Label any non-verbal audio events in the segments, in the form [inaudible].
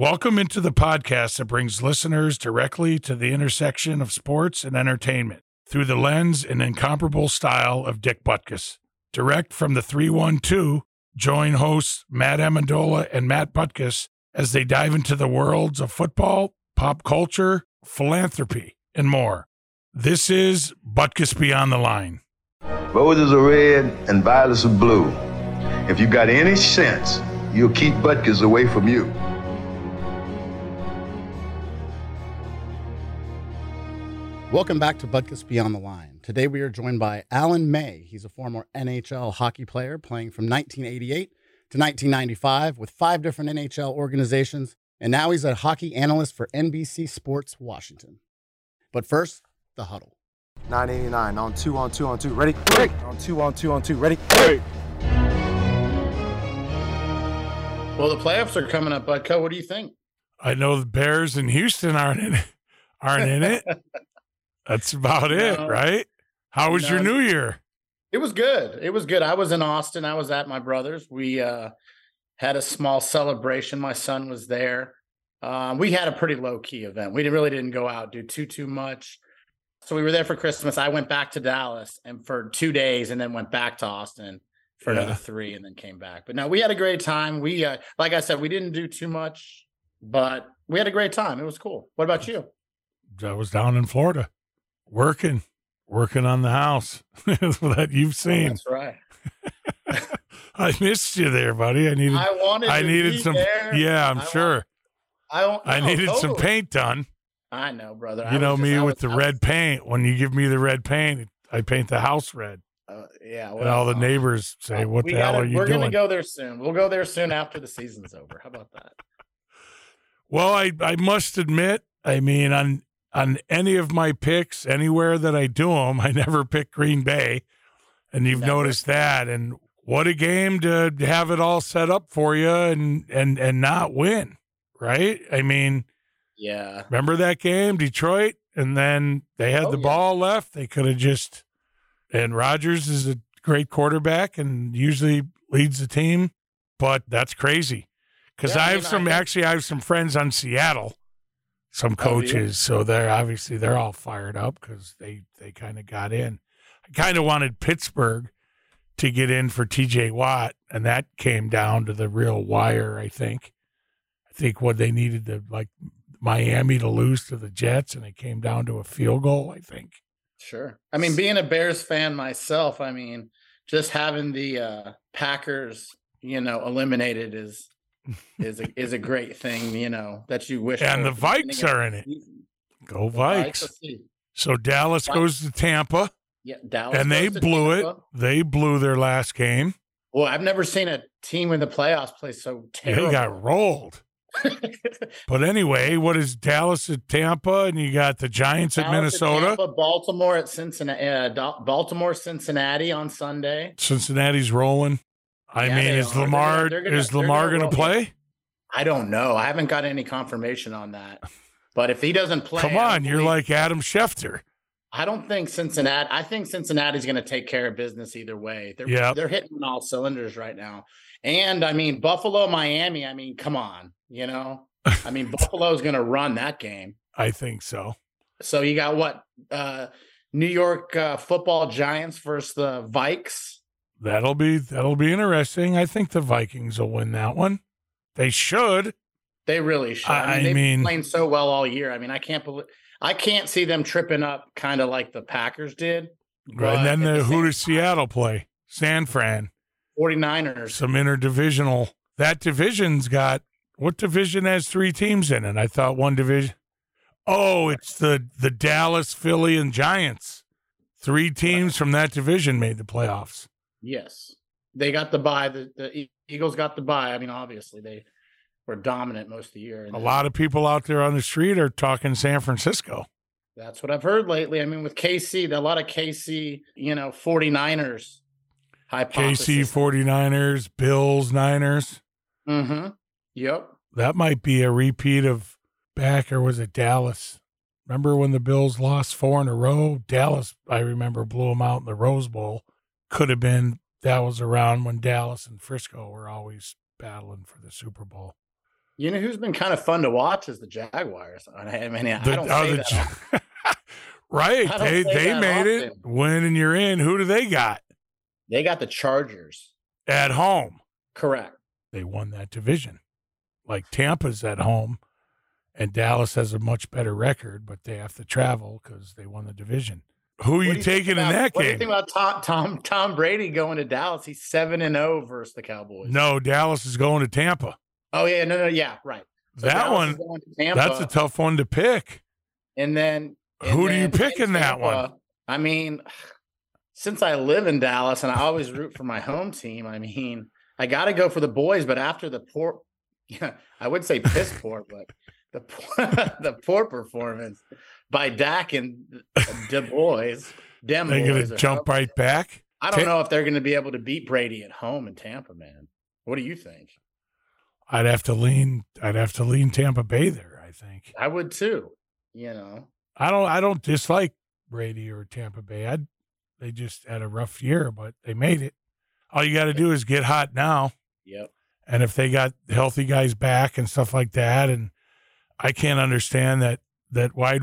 Welcome into the podcast that brings listeners directly to the intersection of sports and entertainment through the lens and incomparable style of Dick Butkus. Direct from the 312, join hosts Matt Amendola and Matt Butkus as they dive into the worlds of football, pop culture, philanthropy, and more. This is Butkus Beyond the Line. Roses are red and violets are blue. If you've got any sense, you'll keep Butkus away from you. Welcome back to Butkus Beyond the Line. Today we are joined by Alan May. He's a former NHL hockey player playing from 1988 to 1995 with five different NHL organizations, and now he's a hockey analyst for NBC Sports Washington. But first, the huddle. 989 on two on two on two. Ready? Ready. On two on two on two. Ready? Ready. Well, the playoffs are coming up, Butko. What do you think? I know the Bears in Houston aren't in it. Aren't in it. [laughs] That's about it, No. right? How was your. New Year? It was good. It was good. I was in Austin. I was at my brother's. We uh, had a small celebration. My son was there. Um, we had a pretty low key event. We didn't, really didn't go out do too too much. So we were there for Christmas. I went back to Dallas and for two days, and then went back to Austin for Yeah. another three, and then came back. But no, we had a great time. We uh, like I said, we didn't do too much, but we had a great time. It was cool. What about you? I was down in Florida working, working on the house [laughs] that you've seen. That's right. [laughs] I missed you there, buddy. I needed, I wanted. I needed some, there. yeah, I'm I sure. I don't. I no, needed some paint done. I know, brother. You was know me I with was- the I red was- paint. When you give me the red paint, I paint the house red. uh, yeah, And all the neighbors say, uh, What the hell gotta- are you doing? We're gonna go there soon. We'll go there soon after the season's over. How about that? Well, I, I must admit, I mean, on on any of my picks, anywhere that I do them, I never pick Green Bay, and you've Never. noticed that. And what a game to have it all set up for you and and and not win, right? I mean, Yeah, remember that game, Detroit, and then they had Oh, the yeah. ball left. They could have just. And Rodgers is a great quarterback and usually leads the team, but that's crazy. Because Yeah, I I have mean, I some think- actually, I have some friends on Seattle, some Oh, coaches, so they're obviously they're all fired up because they they kind of got in. I kind of wanted Pittsburgh to get in for T.J. Watt, and that came down to the real wire. I think. I think what they needed to like Miami to lose to the Jets, and it came down to a field goal. I think. sure. I mean, being a Bears fan myself, I mean, just having the uh Packers, you know, eliminated is is a is a great thing. You know that you wish. And the Vikes are in it. season. Go The Vikes! So Dallas Vikes. goes to Tampa, Yeah, Dallas, and they blew it. They blew their last game. Well, I've never seen a team in the playoffs play so terrible. They got rolled. [laughs] But anyway, what is Dallas at Tampa, and you got the Giants at Dallas Minnesota. Tampa, Baltimore at Cincinnati, uh, Baltimore, Cincinnati on Sunday. Cincinnati's rolling. I Yeah, mean, is are. They're Lamar gonna- they're gonna- is Lamar gonna going to roll. play? I don't know. I haven't got any confirmation on that. But if he doesn't play, Come on, you're like Adam Schefter. I don't think Cincinnati. I think Cincinnati's going to take care of business either way. They're Yep. they're hitting on all cylinders right now. And I mean Buffalo, Miami. I mean, come on, you know. I mean [laughs] Buffalo's going to run that game. I think so. So you got what? Uh New York uh, Football Giants versus the Vikes. That'll be that'll be interesting. I think the Vikings will win that one. They should. They really should. I- I, mean, they've mean- been playing so well all year. I mean, I can't believe I can't see them tripping up kind of like the Packers did. Right. And then the, the who does Seattle play? San Fran. 49ers. Some interdivisional. That division's got what division has three teams in it? I thought one division. Oh, it's the the Dallas, Philly, and Giants. Three teams from that division made the playoffs. Yes. They got the buy. The, the Eagles got the buy. I mean, obviously they were dominant most of the year. and A lot of people out there on the street are talking San Francisco. That's what I've heard lately. I mean, with KC, a lot of KC, you know, 49ers hypothesis. KC 49ers, Bills, Niners. Mm-hmm. Yep. That might be a repeat of back, or was it Dallas? Remember when the Bills lost four in a row? Dallas, I remember, blew them out in the Rose Bowl. Could have been that was around when Dallas and Frisco were always battling for the Super Bowl. You know who's been kind of fun to watch is the Jaguars. I mean, I don't say the that. [laughs] Right. They they made it. often. Win and you're in. Who do they got They got the Chargers. at home? Correct. They won that division. Like Tampa's at home, and Dallas has a much better record, but they have to travel because they won the division. Who are What you think taking in about- that What do you game? think about Tom Tom Tom Brady going to Dallas? He's seven and zero versus the Cowboys. No, Dallas is going to Tampa. Oh yeah, no, no, yeah, right. So that Dallas one, Tampa, that's a tough one to pick. and then and Who do you then pick in that one? I mean, since I live in Dallas and I always root for my home team, I mean, I got to go for the boys. But after the poor, yeah, [laughs] I would say piss poor, but the poor, [laughs] the poor performance by Dak and [laughs] the boys, them They're going to jump however- right back. I don't Ta- know if they're going to be able to beat Brady at home in Tampa, man. What do you think? I'd have to lean. I'd have to lean Tampa Bay there. I think. I would too. You know, I don't. I don't dislike Brady or Tampa Bay. I. They just had a rough year, but they made it. All you got to do is get hot now, yep. and if they got healthy guys back and stuff like that, and I can't understand that that wide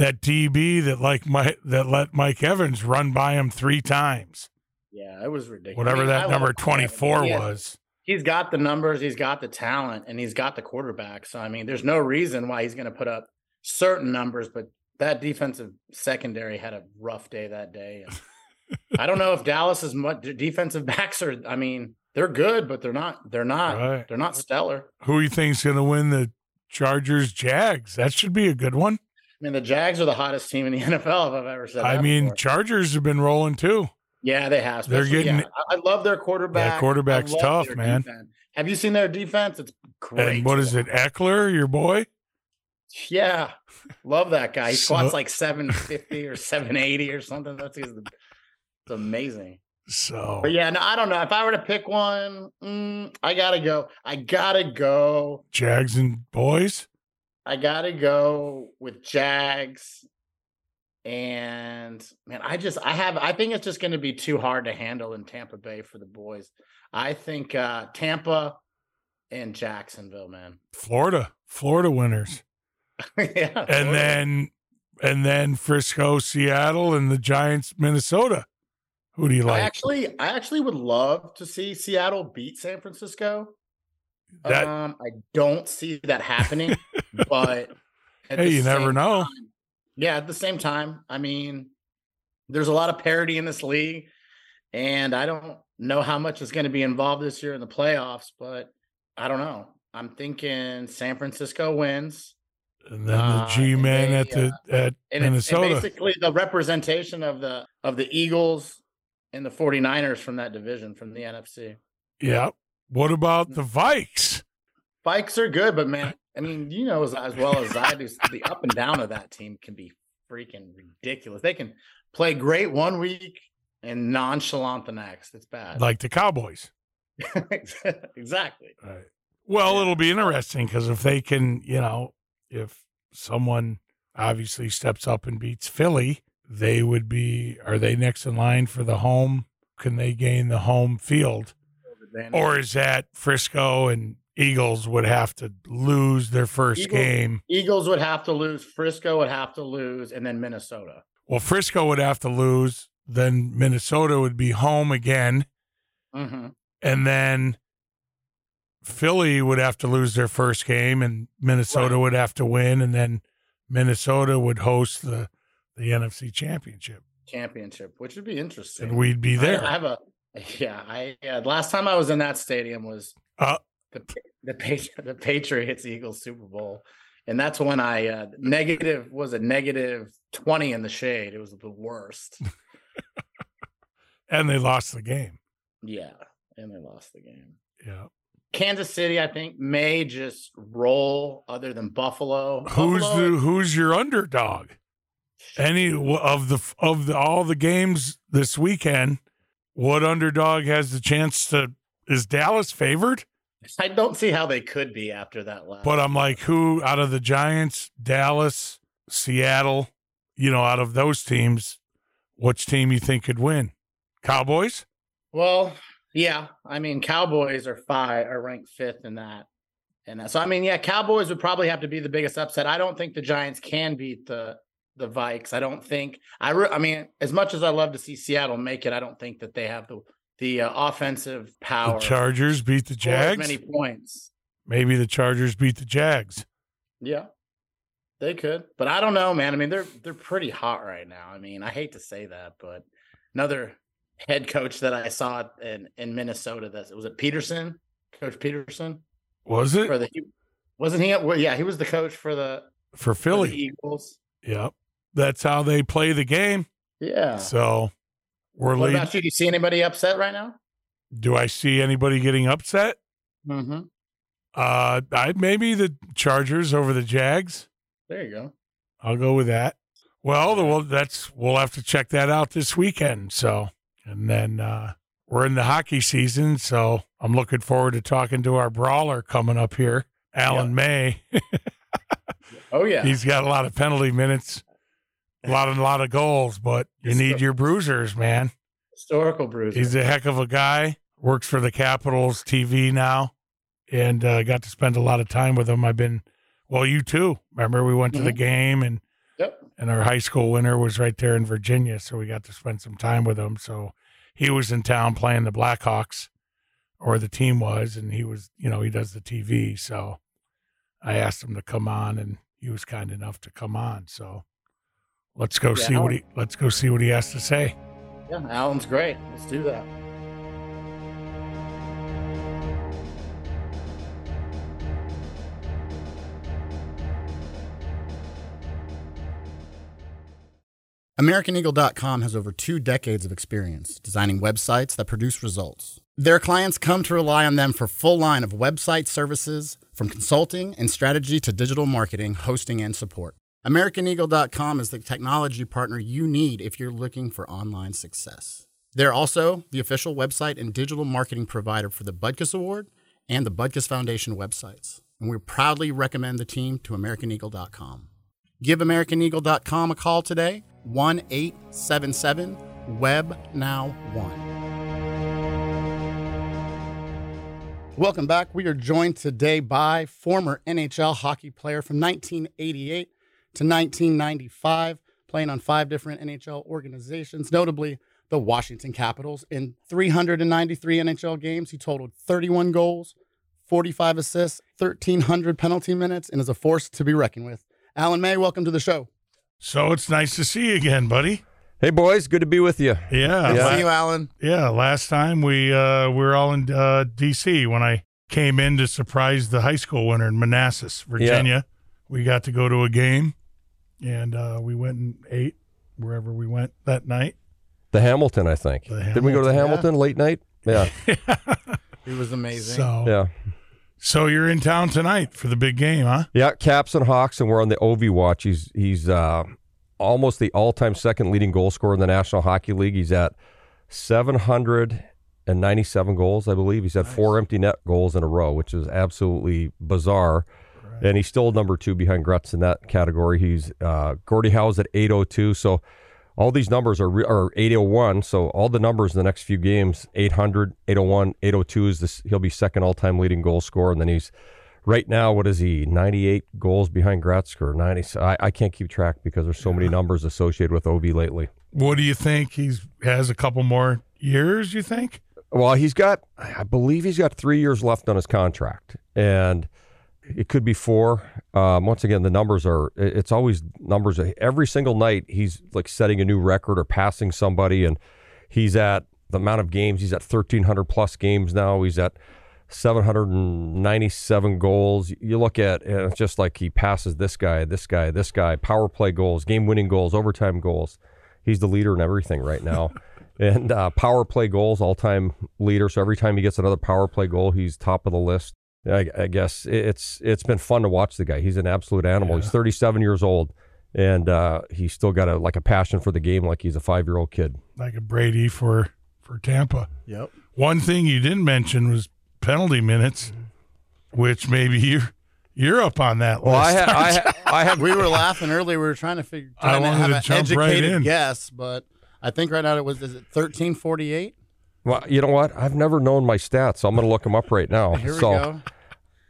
that DB that like my that let Mike Evans run by him three times, Yeah, it was ridiculous. I whatever mean, that love number twenty four He was. He's got the numbers, he's got the talent, and he's got the quarterback. So I mean, there's no reason why he's going to put up certain numbers, but that defensive secondary had a rough day that day. I don't know if Dallas is much defensive [laughs] backs are. I mean, they're good, but they're not. They're not. Right. They're not stellar. Who you think's going to win the Chargers Jags? That should be a good one. I mean, the Jags are the hottest team in the [laughs] NFL if I've ever said. I mean, before. Chargers have been rolling too. Yeah, they have. They're getting- yeah, I, love their quarterback. I quarterback's tough, man. defense. Have you seen their defense? It's great. And what is it. Ekeler, your boy? Yeah, love that guy. He So- squats like seven fifty or seven eighty or something. That's it's amazing. So But yeah, no, I don't know. If I were to pick one, mm, I gotta go. I gotta go. Jags and boys. I gotta go with Jags. And man, I just I have I think it's just gonna be too hard to handle in Tampa Bay for the boys. I think uh Tampa and Jacksonville, man. Florida, Florida winners, [laughs] yeah. and Florida. then and then Frisco, Seattle, and the Giants, Minnesota. Who do you like? I actually I actually would love to see Seattle beat San Francisco. That- um I don't see that happening, [laughs] but Hey, you never know. time- yeah, at the same time, I mean, there's a lot of parity in this league, and I don't know how much is going to be involved this year in the playoffs, but I don't know. I'm thinking San Francisco wins. and then the uh, G men they, at the at And, it's- and Minnesota. basically the representation of the of the Eagles and the 49ers from that division from the NFC. yeah. What about the Vikes? Vikes are good, but man, I mean, you know as, as well as I do, the up and down of that team can be freaking ridiculous. They can play great one week and nonchalant the next. It's bad. Like the Cowboys. [laughs] exactly. Right. Well, Yeah. it'll be interesting because if they can, you know, if someone obviously steps up and beats Philly, they would be. Are they next in line for the home? Can they gain the home field, or is that Frisco and Eagles would have to lose their first Eagles- game? Eagles would have to lose. Frisco would have to lose, and then Minnesota. Well, Frisco would have to lose. Then Minnesota would be home again, hmm and then Philly would have to lose their first game, and Minnesota Right. would have to win, and then Minnesota would host the the NFC Championship, Championship, which would be interesting. and we'd be there. I, have a [laughs] yeah. I yeah, last time I was in that stadium was Uh, the the Pa- [laughs] the Patriots Eagles Super Bowl, and that's when I uh, negative was a negative twenty in the shade. It was the worst. [laughs] and they lost the game. yeah, and they lost the game. Yeah. Kansas City, I think, may just roll. Other than Buffalo, Who's Buffalo, the Who's your underdog? Any of the of the all the games this weekend? What underdog has the chance to? Is Dallas favored? I don't see how they could be after that last. But I'm like, who out of the Giants, Dallas, Seattle, you know, out of those teams, which team you think could win? Cowboys? Well, yeah. I mean, Cowboys are five are ranked fifth in that, And so I mean, yeah, Cowboys would probably have to be the biggest upset. I don't think the Giants can beat the the Vikes. I don't think I. Re- I mean, as much as I love to see Seattle make it, I don't think that they have the the uh, offensive power. The Chargers beat the to score as Jags. Many points. Maybe the Chargers beat the Jags. Yeah, they could, but I don't know, man. I mean, they're they're pretty hot right now. I mean, I hate to say that, but another head coach that I saw in in Minnesota. That was it, Pederson, Coach Pederson. Was it? For the, wasn't he? Well, yeah, he was the coach for the, for for Philly? Eagles. Yep. That's how they play the game. Yeah. So we're what leading. about you? Do you see anybody upset right now? Do I see anybody getting upset? Mm-hmm. Uh, I maybe the Chargers over the Jags. There you go. I'll go with that. Well, the, well, that's we'll have to check that out this weekend. So, and then uh, we're in the hockey season, so I'm looking forward to talking to our brawler coming up here, Alan May. [laughs] Oh yeah. He's got a lot of penalty minutes, a lot of a lot of goals, but you need your bruisers, man. historical bruiser. He's a heck of a guy. Works for the Capitals TV now, and uh, got to spend a lot of time with him. I've been, well, you too. Remember we went to the Mhm. game, and Yep. and our high school winner was right there in Virginia, so we got to spend some time with him. So he was in town playing the Blackhawks, or the team was, and he was, you know, he does the TV. So I asked him to come on, and he was kind enough to come on. So let's go Yeah, see what he let's go see what he has to say. Yeah, Alan's great. Let's do that. AmericanEagle.com has over two decades of experience designing websites that produce results. Their clients come to rely on them for full line of website services, from consulting and strategy to digital marketing, hosting, and support. AmericanEagle.com is the technology partner you need if you're looking for online success. They're also the official website and digital marketing provider for the Butkus Award and the Butkus Foundation websites. And we proudly recommend the team to AmericanEagle.com. Give AmericanEagle.com a call today, 1 877 Web Now 1. Welcome back. We are joined today by former NHL hockey player from 1988 to 1995, playing on five different NHL organizations, notably the Washington Capitals. In 393 NHL games, he totaled 31 goals, 45 assists, 1,300 penalty minutes, and is a force to be reckoned with. Alan May, welcome to the show. So it's nice to see you again, buddy. Hey boys, good to be with you. Yeah, Yeah. See you, Alan. yeah. Last time we uh, we were all in uh, D.C. when I came in to surprise the high school winner in Manassas, Virginia. Yeah. We got to go to a game, and uh, we went and ate wherever we went that night. The Hamilton, I think. The Did we go to the Hamilton, Hamilton late night? Yeah, [laughs] it was amazing. So, yeah, so you're in town tonight for the big game, huh? yeah. Caps and Hawks, and we're on the OV watch. He's he's uh, almost the all-time second leading goal scorer in the National Hockey League. He's at seven hundred and ninety-seven goals, I believe. He's had four empty net goals in a row, which is absolutely bizarre. And he's still number two behind Gretz in that category. He's uh, Gordie Howe's at 802. So all these numbers are, re- are 801. So all the numbers in the next few games 800, 801, 802 is this. He'll be second all time leading goal scorer. And then he's right now, what is he? 98 goals behind Gretzky. 90. I, I can't keep track because there's so many numbers associated with OV lately. What do you think? He's has a couple more years. You think? Well, he's got, I believe he's got three years left on his contract, and it could be four. Um, once again, the numbers are, it's always numbers. Every single night, he's like setting a new record or passing somebody, and he's at the amount of games, he's at 1,300 plus games now. He's at 797 goals. You look at, and it's just like he passes this guy, this guy, this guy, power play goals, game winning goals, overtime goals. He's the leader in everything right now. [laughs] and uh, power play goals, all time leader. So every time he gets another power play goal, he's top of the list. I, I guess it- it's it's been fun to watch the guy. He's an absolute animal. He's 37 years old, and uh, he's still got a like a passion for the game, like he's a five year old kid. Like a Brady for for Tampa. Yep. One thing you didn't mention was penalty minutes, which maybe you're you're up on that Well, I list. ha- I, aren't ha- I have [laughs] We were laughing earlier. We were trying to figure, I trying to wanted have to an jump right in. guess, but I think right now it was is it thirteen forty eight. well, you know what? I've never known my stats, so I'm going to look them up right now. Here we so go.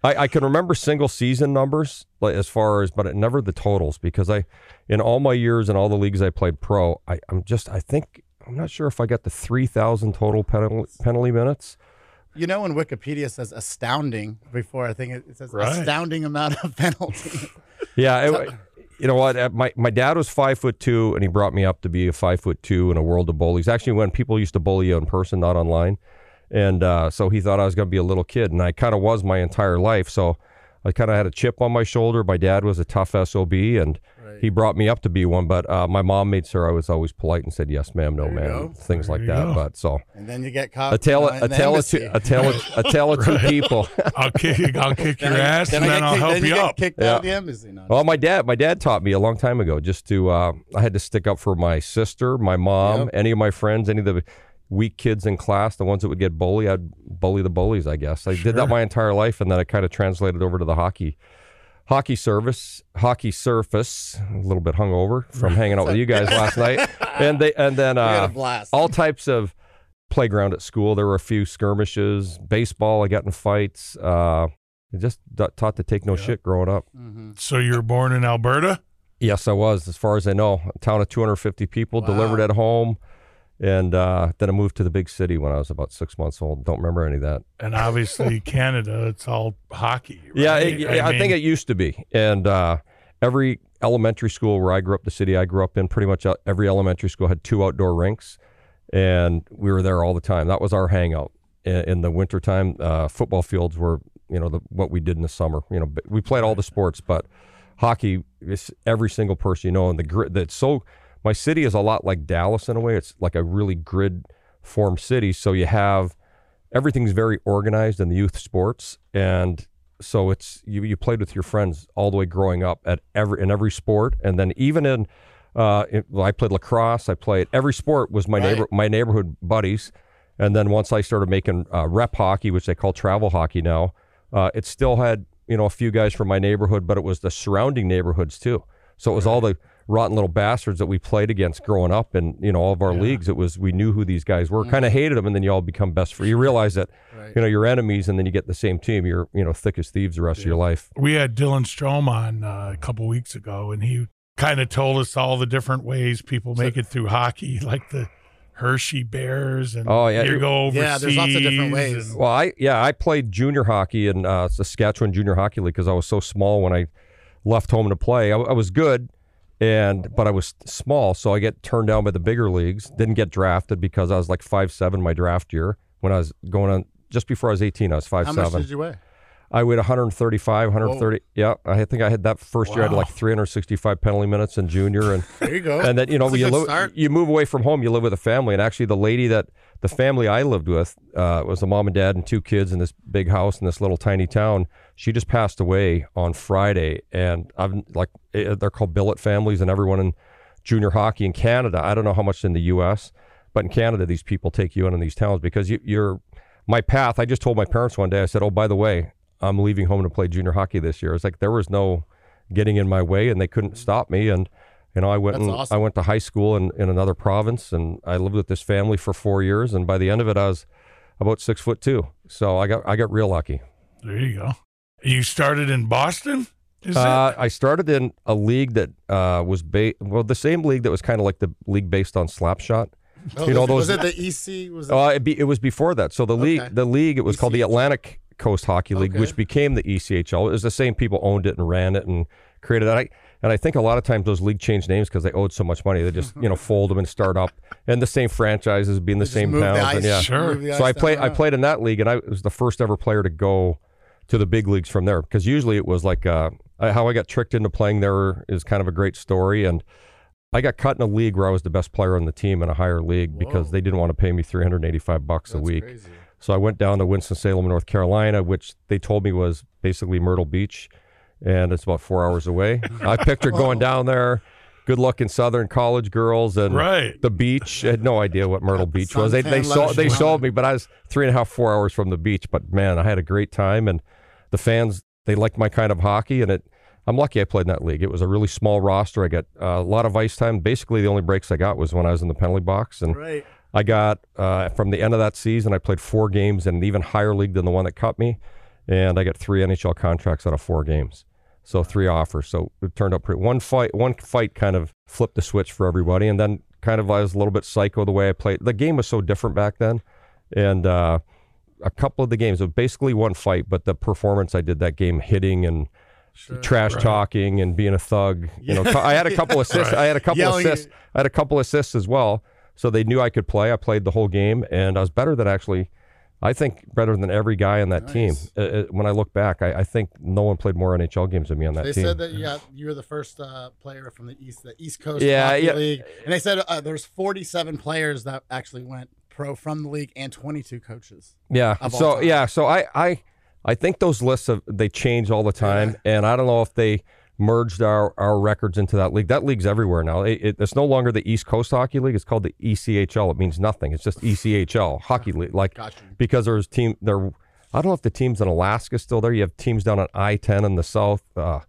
I, I can remember single season numbers, like as far as, but it, never the totals because I, in all my years in all the leagues I played pro, I, I'm just I think I'm not sure if I got the three thousand total penalty, penalty minutes. You know, when Wikipedia says astounding before, I think it, says Right. astounding amount of [laughs] penalty. Yeah, it, you know what? My my dad was five foot two, and he brought me up to be a five foot two in a world of bullies. Actually, when people used to bully you in person, not online, and uh, so he thought I was going to be a little kid, and I kind of was my entire life. So I kind of had a chip on my shoulder. My dad was a tough sob, and he brought me up to be one. But uh, my mom made sure I was always polite and said yes, ma'am, no, There you ma'am, go. things There like you that. go. But so and then you get caught. a tale, in a the tale of embassy. two, a tale, of, a tale of two [laughs] people. I'll kick, I'll kick your Then I- ass, and I then get I'll kicked- help then you get up. Kicked Yeah. out of the embassy. No, Well, my dad, my dad taught me a long time ago just to. Uh, I had to stick up for my sister, my mom, Yep. any of my friends, any of the weak kids in class, the ones that would get bullied. I'd bully the bullies. I guess I did that my entire life, and then I kind of translated over to the hockey, hockey service, hockey surface. A little bit hungover from hanging out with you guys last night, [laughs] and they and then we had uh, a blast. all types of playground at school. There were a few skirmishes, baseball. I got in fights. Uh, I just taught to take no shit growing up. Mhm. So you were born in Alberta? Yes, I was, as far as I know. A town of 250 people, Wow. delivered at home. And uh, then I moved to the big city when I was about six months old. Don't remember any of that. And obviously [laughs] Canada, it's all hockey. Yeah, it, I, think mean, it used to be. And uh, every elementary school where I grew up, the city I grew up in, pretty much uh, every elementary school had two outdoor rinks. And we were there all the time. That was our hangout. In, in the wintertime, uh, football fields were, you know, the, what we did in the summer. You know, we played all the sports, but hockey is every single person you know. And the grid that's so, my city is a lot like Dallas in a way. It's like a really grid formed city. So you have, everything's very organized in the youth sports and so it's you, you played with your friends all the way growing up at every in every sport and then even in uh in, well, I played lacrosse I played every sport was my Right. neighbor my neighborhood buddies and then once I started making uh, rep hockey which they call travel hockey now uh, it still had you know a few guys from my neighborhood but it was the surrounding neighborhoods too so it was all the rotten little bastards that we played against growing up and you know all of our leagues it was we knew who these guys were kind of hated them and then you all become best friends you realize that Right. you know your enemies and then you get the same team you're you know thick as thieves the rest of your life we had Dylan Strome on uh, a couple weeks ago, and he kind of told us all the different ways people make it through hockey, [laughs] like the Hershey Bears, and Oh, yeah. you go overseas. Yeah, there's lots of different ways. and- well i yeah i played junior hockey in uh, saskatchewan junior hockey league because i was so small when i left home to play I, I was good and but i was small so i get turned down by the bigger leagues didn't get drafted because i was like five seven my draft year when i was going on just before i was 18 i was five How seven much did you weigh? I weighed 135, 130. Yeah, I think I had that first year. I had like 365 penalty minutes in junior, and [laughs] There you go. and then you know you you move away from home, you live with a family, and actually the lady that the family I lived with uh, was a mom and dad and two kids in this big house in this little tiny town. She just passed away on Friday, and I've like eh, they're called billet families, and everyone in junior hockey in Canada. I don't know how much in the U.S., but in Canada, these people take you in in these towns because you, you're my path. I just told my parents one day. I said, "Oh, by the way, I'm leaving home to play junior hockey this year." It's like there was no getting in my way, and they couldn't stop me. And you know, I went That's and awesome. I went to high school in, in another province, and I lived with this family for four years. And by the end of it, I was about six foot two. So I got I got real lucky. There you go. You started in Boston. Is Uh, I started in a league that uh, was ba- well, the same league that was kind of like the league based on Slapshot. Oh, you know was, those- was it the EC? Was it? Uh, it, be, it was before that. So the league, the league, it was called the Atlantic Coast Hockey League, Okay. which became the ECHL. It was the same people owned it and ran it and created it. I, and I think a lot of times those league changed names because they owed so much money. They just you know [laughs] fold them and start up, and the same franchises being the Just same move the ice- and yeah, Sure. so I played. I played in that league, and I was the first ever player to go to the big leagues from there. Because usually it was like uh, how I got tricked into playing there is kind of a great story, and I got cut in a league where I was the best player on the team in a higher league because they didn't want to pay me three hundred eighty-five bucks a week. crazy. So I went down to Winston Salem, North Carolina, which they told me was basically Myrtle Beach, and it's about four hours away. I pictured [laughs] going down there, good looking Southern college girls, and Right. the beach. I had no idea what Myrtle [laughs] Beach was. They they suntan sold they lotion. sold me, but I was three and a half four hours from the beach. But man, I had a great time, and the fans they liked my kind of hockey, and it. I'm lucky I played in that league. It was a really small roster. I got uh, a lot of ice time. Basically, the only breaks I got was when I was in the penalty box, and Right. I got uh, from the end of that season, I played four games in an even higher league than the one that cut me, and I got three NHL contracts out of four games. So three offers. So it turned out pretty. One fight, one fight, kind of flipped the switch for everybody, and then kind of I was a little bit psycho the way I played. The game was so different back then, and uh, a couple of the games, of basically one fight, but the performance I did that game, hitting and trash talking and being a thug. You know, I had a couple [laughs] assists. I had a couple Yelling assists. I had a couple assists as well. So they knew I could play. I played the whole game, and I was better than actually. I think better than every guy on that team. Nice. Uh, uh, when I look back, I, I think no one played more NHL games than me on that They team. said that you got you were the first uh, player from the east the East Coast Yeah, Hockey yeah. League, and they said uh, there's 47 players that actually went pro from the league and 22 coaches. Yeah. So time. yeah. So I I I think those lists of they change all the time, and I don't know if they merged our our records into that league. That league's everywhere now. It, it, it's no longer the East Coast Hockey League. It's called the ECHL. It means nothing. It's just ECHL Hockey League. Like Gotcha. because there's team there. I don't know if the teams in Alaska still there. You have teams down on I ten in the south. Uh,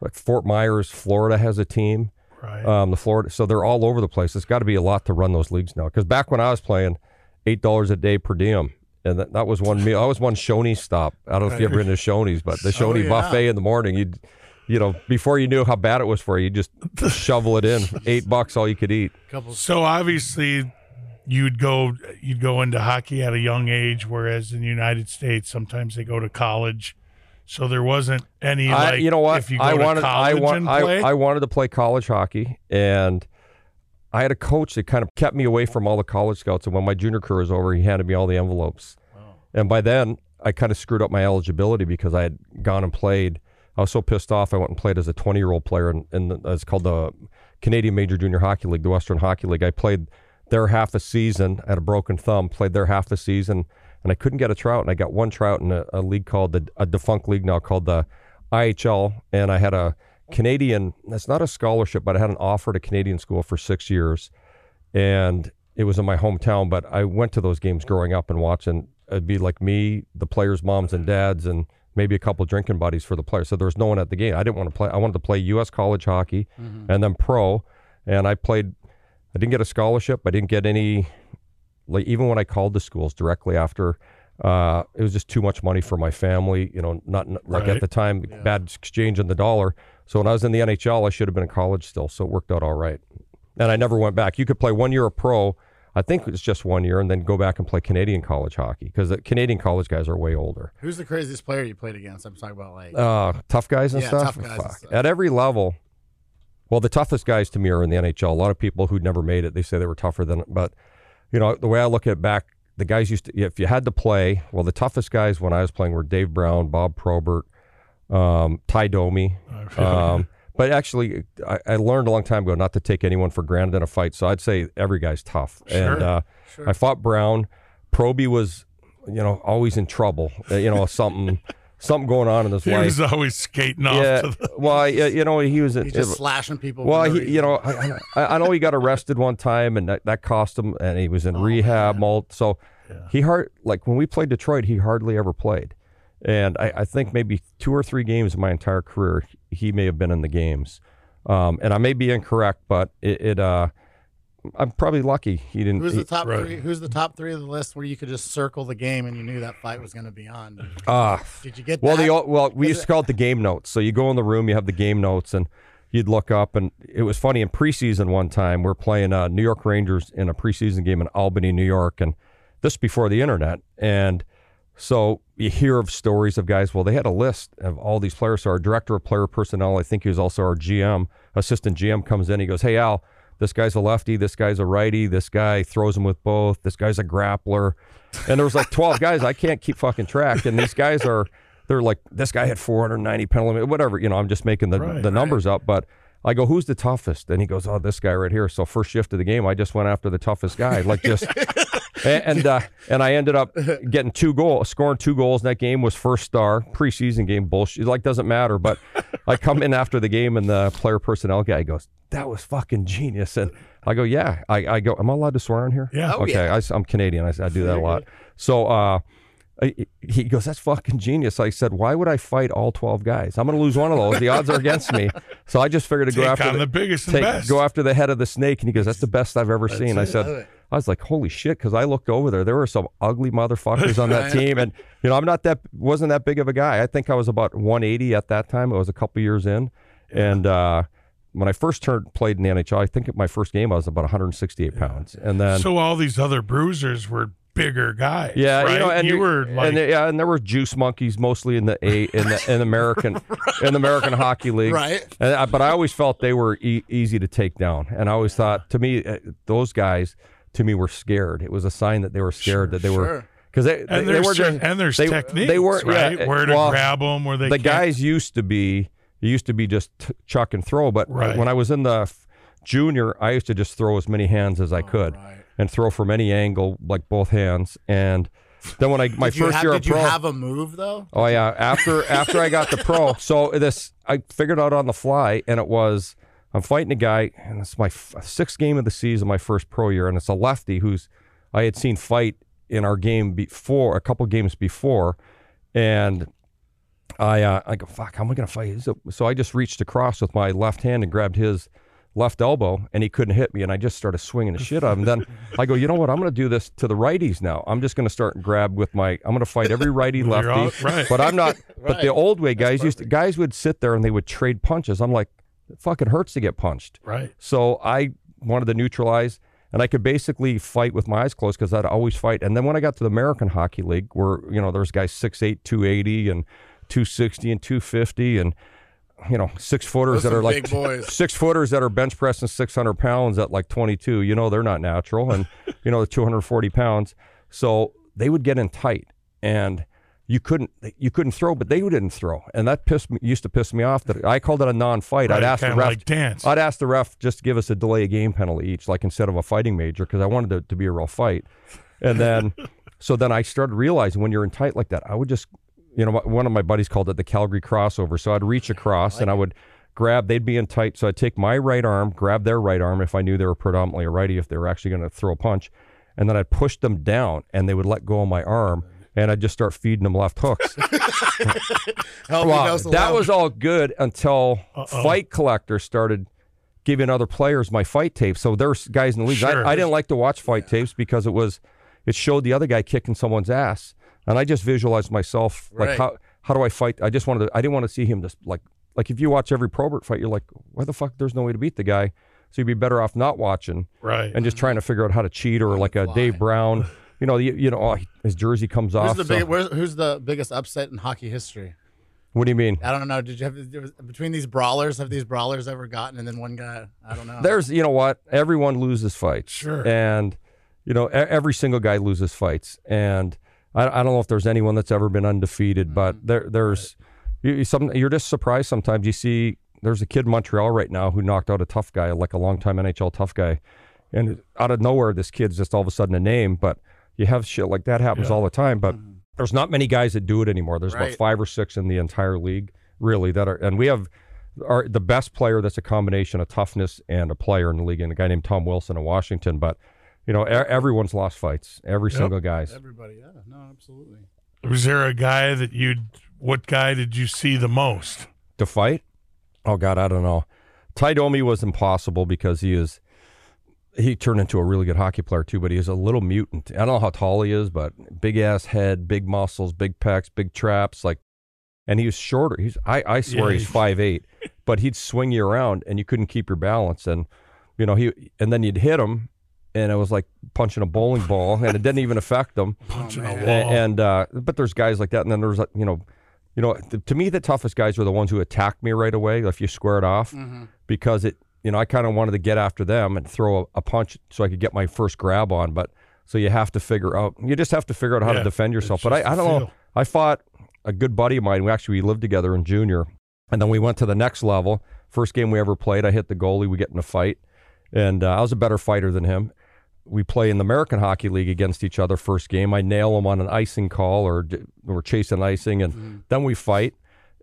like Fort Myers, Florida has a team. Right. Um, the Florida, so they're all over the place. It's got to be a lot to run those leagues now. Because back when I was playing, eight dollars a day per diem, and that, that was one meal. I was one Shoney's stop. I don't know if you ever been to Shoney's, but the [laughs] Shoney yeah. buffet in the morning, you'd, you know, before you knew how bad it was for you, you just shovel it in. [laughs] Eight bucks, all you could eat. So obviously, you'd go you'd go into hockey at a young age, whereas in the United States, sometimes they go to college. So there wasn't any I, like you know what? if you go I to wanted, I, want, I. I wanted to play college hockey, and I had a coach that kind of kept me away from all the college scouts. And when my junior career was over, he handed me all the envelopes. And by then, I kind of screwed up my eligibility because I had gone and played. I was so pissed off. I went and played as a 20 year old player, in, in the, it's called the Canadian Major Junior Hockey League, the Western Hockey League. I played there half a season. at a broken thumb. Played there half a season, and I couldn't get a trout. And I got one trout in a, a league called the a defunct league now called the IHL, and I had a Canadian. That's not a scholarship, but I had an offer to Canadian school for six years, and it was in my hometown. But I went to those games growing up and watching. It'd be like me, the players' moms and dads, and maybe a couple drinking buddies for the players. So there was no one at the game. I didn't want to play. I wanted to play U.S. college hockey mm-hmm. and then pro, and I played. I didn't get a scholarship. I didn't get any. Like even when I called the schools directly after, uh, it was just too much money for my family. You know, not not- like Right. at the time, bad exchange in the dollar. So when I was in the NHL, I should have been in college still. So it worked out all right. And I never went back. You could play one year of pro. I think it's just one year, and then go back and play Canadian college hockey because the Canadian college guys are way older. Who's the craziest player you played against? I'm talking about like Uh, tough guys and Yeah, stuff. tough guys and stuff. At every level. Well, the toughest guys to me are in the NHL. A lot of people who never made it, they say they were tougher than. But you know, the way I look at it back, the guys used to. If you had to play, well, the toughest guys when I was playing were Dave Brown, Bob Probert, um, Ty Domi. Um, but actually, I, I learned a long time ago not to take anyone for granted in a fight. So I'd say every guy's tough. And uh, I fought Brown. Proby was, you know, always in trouble. Uh, you know, something, [laughs] something going on in his he life. was always skating off Yeah, to the well, I- you know, he was. he's just slashing people. well, he, you know, I, I I know he got arrested one time, and that, that cost him, and he was in rehab. Malt, so he hard like when we played Detroit, he hardly ever played, and I, I think maybe two or three games in my entire career, he may have been in the games, um, and I may be incorrect, but it, it uh, I'm probably lucky he didn't. Who's the top Right. three? Who's the top three of the list where you could just circle the game and you knew that fight was going to be on? Ah, Did you get Well, that? the old- well, we used to call it the game notes. So you go in the room, you have the game notes, and you'd look up, and it was funny in preseason. One time, we're playing uh, New York Rangers in a preseason game in Albany, New York, and this before the internet, and so you hear of stories of guys. Well, they had a list of all these players. So our director of player personnel, I think he was also our GM, assistant GM, comes in. He goes, "Hey Al, this guy's a lefty. This guy's a righty. This guy throws him with both. This guy's a grappler." And there was like twelve guys. I can't keep fucking track. And these guys are, they're like, this guy had 490 penalty, whatever. You know, I'm just making the Right, the numbers up, but. I go, who's the toughest? And he goes, oh, this guy right here. So first shift of the game, I just went after the toughest guy, like just, [laughs] and and, uh, and I ended up getting two goals, scoring two goals in that game. Was first star preseason game bullshit. Like doesn't matter. But I come in after the game, and the player personnel guy goes, that was fucking genius. And I go, yeah. I, I go, am I allowed to swear on here? Yeah. Oh, okay. I, am Canadian. I, I do that a lot. So. uh I- he goes, "That's fucking genius." I said, "Why would I fight all twelve guys? I'm going to lose one of those. The odds are against me." [laughs] So I just figured to go after on the biggest and take- best. go after the head of the snake. And he goes, "That's the best I've ever seen." I said, I was like, holy shit, because I looked over there. There were some ugly motherfuckers on that [laughs] team, and you know, I'm not that wasn't that big of a guy. I think I was about 180 at that time. I was a couple years in, and uh, when I first turned played in the NHL, I think at my first game I was about 168 pounds, and then So all these other bruisers were bigger guys. yeah, right? you know, and you were like, and yeah, and there were juice monkeys mostly in the a in the in American [laughs] in the American Hockey League, Right. And, I- but I always felt they were e- easy to take down, and I always thought to me uh, those guys to me were scared. It was a sign that they were scared that they were because they, they, and they there's were just, and there's they, techniques, they were right? yeah, Where to well, grab them, where they the can't- guys used to be it used to be just t- chuck and throw but Right. when i was in the junior i used to just throw as many hands as i oh, could and throw from any angle like both hands and then when i my first have, year did of pro you have a move though? oh yeah after after i got the pro [laughs] so this i figured out on the fly and it was i'm fighting a guy and it's my f- sixth game of the season my first pro year and it's a lefty who's i had seen fight in our game before a couple games before and I uh, I go fuck. How am I gonna fight? So, so I just reached across with my left hand and grabbed his left elbow, and he couldn't hit me, and I just started swinging the shit out of him. Then I go, you know what? I'm gonna do this to the righties now. I'm just gonna start and grab with my. I'm gonna fight every righty [laughs] lefty, all- right. but I'm not. [laughs] But the old way guys used to, guys would sit there and they would trade punches. I'm like, it fucking hurts to get punched. right. So I wanted to neutralize, and I could basically fight with my eyes closed because I'd always fight. And then when I got to the American Hockey League, where you know there's guys 6'8", 280, and 260 and 250, and you know six footers Those that are like big boys. six footers that are bench pressing 600 pounds at like 22. You know they're not natural, and [laughs] you know the 240 pounds. So they would get in tight, and you couldn't you couldn't throw, but they didn't throw, and that pissed me used to piss me off. That I called it a non-fight. I'd ask the ref. like dance. I'd ask the ref just to give us a delay of game penalty each, like instead of a fighting major, because I wanted it to be a real fight. And then, [laughs] so then I started realizing when you're in tight like that, I would just, you know, one of my buddies called it the Calgary crossover. So I'd reach across and I would grab, they'd be in tight. So I'd take my right arm, grab their right arm if I knew they were predominantly a righty, if they were actually going to throw a punch. And then I'd push them down and they would let go of my arm. And I'd just start feeding them left hooks. [laughs] Help Wow, that love. was all good until Fight Collector started giving other players my fight tapes. So there's guys in the league. Sure. I, I didn't like to watch fight tapes because it was it showed the other guy kicking someone's ass, and I just visualized myself like Right. how how do I fight? I just wanted to, I didn't want to see him just like like if you watch every Probert fight, you're like, why the fuck? There's no way to beat the guy. So you'd be better off not watching Right. and just trying to figure out how to cheat or like a Dave Brown. [laughs] You know, you, you know, oh, his jersey comes Who's off. the so- big, where's, who's the biggest upset in hockey history? what do you mean? I don't know. Did you have there was- between these brawlers? Have these brawlers ever gotten? And then one guy, I don't know. There's, you know what? Everyone loses fights. Sure. And, you know, e- every single guy loses fights. And I, I don't know if there's anyone that's ever been undefeated, mm-hmm. but there, there's, you, you- some, you're just surprised sometimes. You see, there's a kid in Montreal right now who knocked out a tough guy, like a longtime NHL tough guy. And out of nowhere, this kid's just all of a sudden a name. But you have shit like that happens all the time. But mm-hmm. there's not many guys that do it anymore. There's about five or six in the entire league, really, that are, and we have our the best player that's a combination of toughness and a player in the league, and a guy named Tom Wilson in Washington. But you know, e- everyone's lost fights. Every single guy's. Everybody, yeah, no, absolutely. Was there a guy that you'd? What guy did you see the most? to fight? Oh God, I don't know. Ty Domi was impossible because he is he turned into a really good hockey player too, but he is a little mutant. I don't know how tall he is, but big ass head, big muscles, big pecs, big traps, like and he was shorter. He's I, I swear Yeah, he's he's- five eight, but he'd swing you around and you couldn't keep your balance. And you know, he and then you'd hit him and it was like punching a bowling ball and it didn't even affect them. [laughs] Punching a A- wall. and uh, but there's guys like that, and then there's uh, you know, you know, th- to me the toughest guys are the ones who attacked me right away. If you square it off, because it, you know, I kind of wanted to get after them and throw a, a punch so I could get my first grab on. But so you have to figure out, you just have to figure out how Yeah, to defend yourself. But I, I don't know. I fought a good buddy of mine. We actually we lived together in junior, and then we went to the next level. First game we ever played, I hit the goalie. We get in a fight, and uh, I was a better fighter than him we play in the American Hockey League against each other first game. I nail him on an icing call or or chasing icing, and then we fight.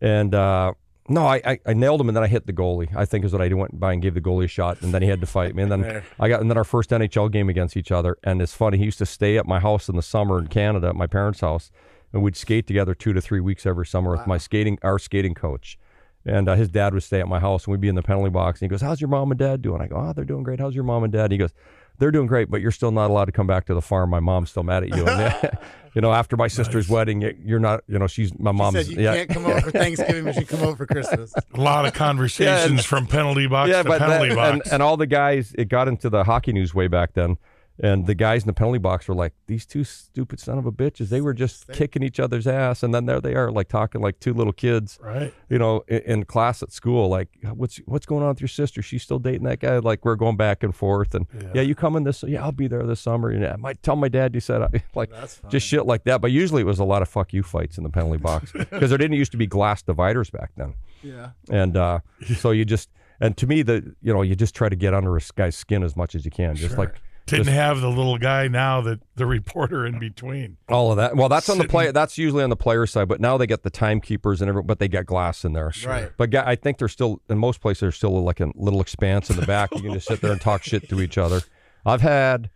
And uh, no, I, I I nailed him, and then I hit the goalie. I think is what I did. Went by and gave the goalie a shot, and then he had to fight me. And then I got and then our first NHL game against each other. And it's funny. He used to stay at my house in the summer in Canada at my parents' house, and we'd skate together two to three weeks every summer with my skating our skating coach. And uh, his dad would stay at my house, and we'd be in the penalty box. And he goes, "How's your mom and dad doing?" I go, "Oh, they're doing great. How's your mom and dad?" And he goes, they're doing great, but you're still not allowed to come back to the farm. My mom's still mad at you. And, [laughs] [laughs] you know, after my sister's wedding, you- you're not. You know, she's my She mom's. said you yeah, can't come over for Thanksgiving, but you come over for Christmas. [laughs] A lot of conversations from penalty box yeah, to but penalty that- box. and, and all the guys, it got into the hockey news way back then. And the guys in the penalty box were like, "These two stupid son of a bitches." They were just kicking each other's ass, and then there they are, like talking like two little kids. right. you know, in, in class at school, like, what's what's going on with your sister? She's still dating that guy. Like, we're going back and forth, and yeah, you coming this? Yeah, I'll be there this summer. And I might tell my dad you said I, [laughs] like just shit like that. But usually it was a lot of fuck you fights in the penalty box [laughs] because there didn't used to be glass dividers back then, Yeah. and uh, so you just and to me the you know you just try to get under a guy's skin as much as you can, just like. Didn't just- have the little guy now that the reporter in between. all of that. Well, that's on the Sitting- player. That's usually on the player side. But now they get the timekeepers and everything. But they got glass in there. Right. But I think there's still in most places there's still like a little expanse in the back. You can just sit there and talk shit to each other. I've had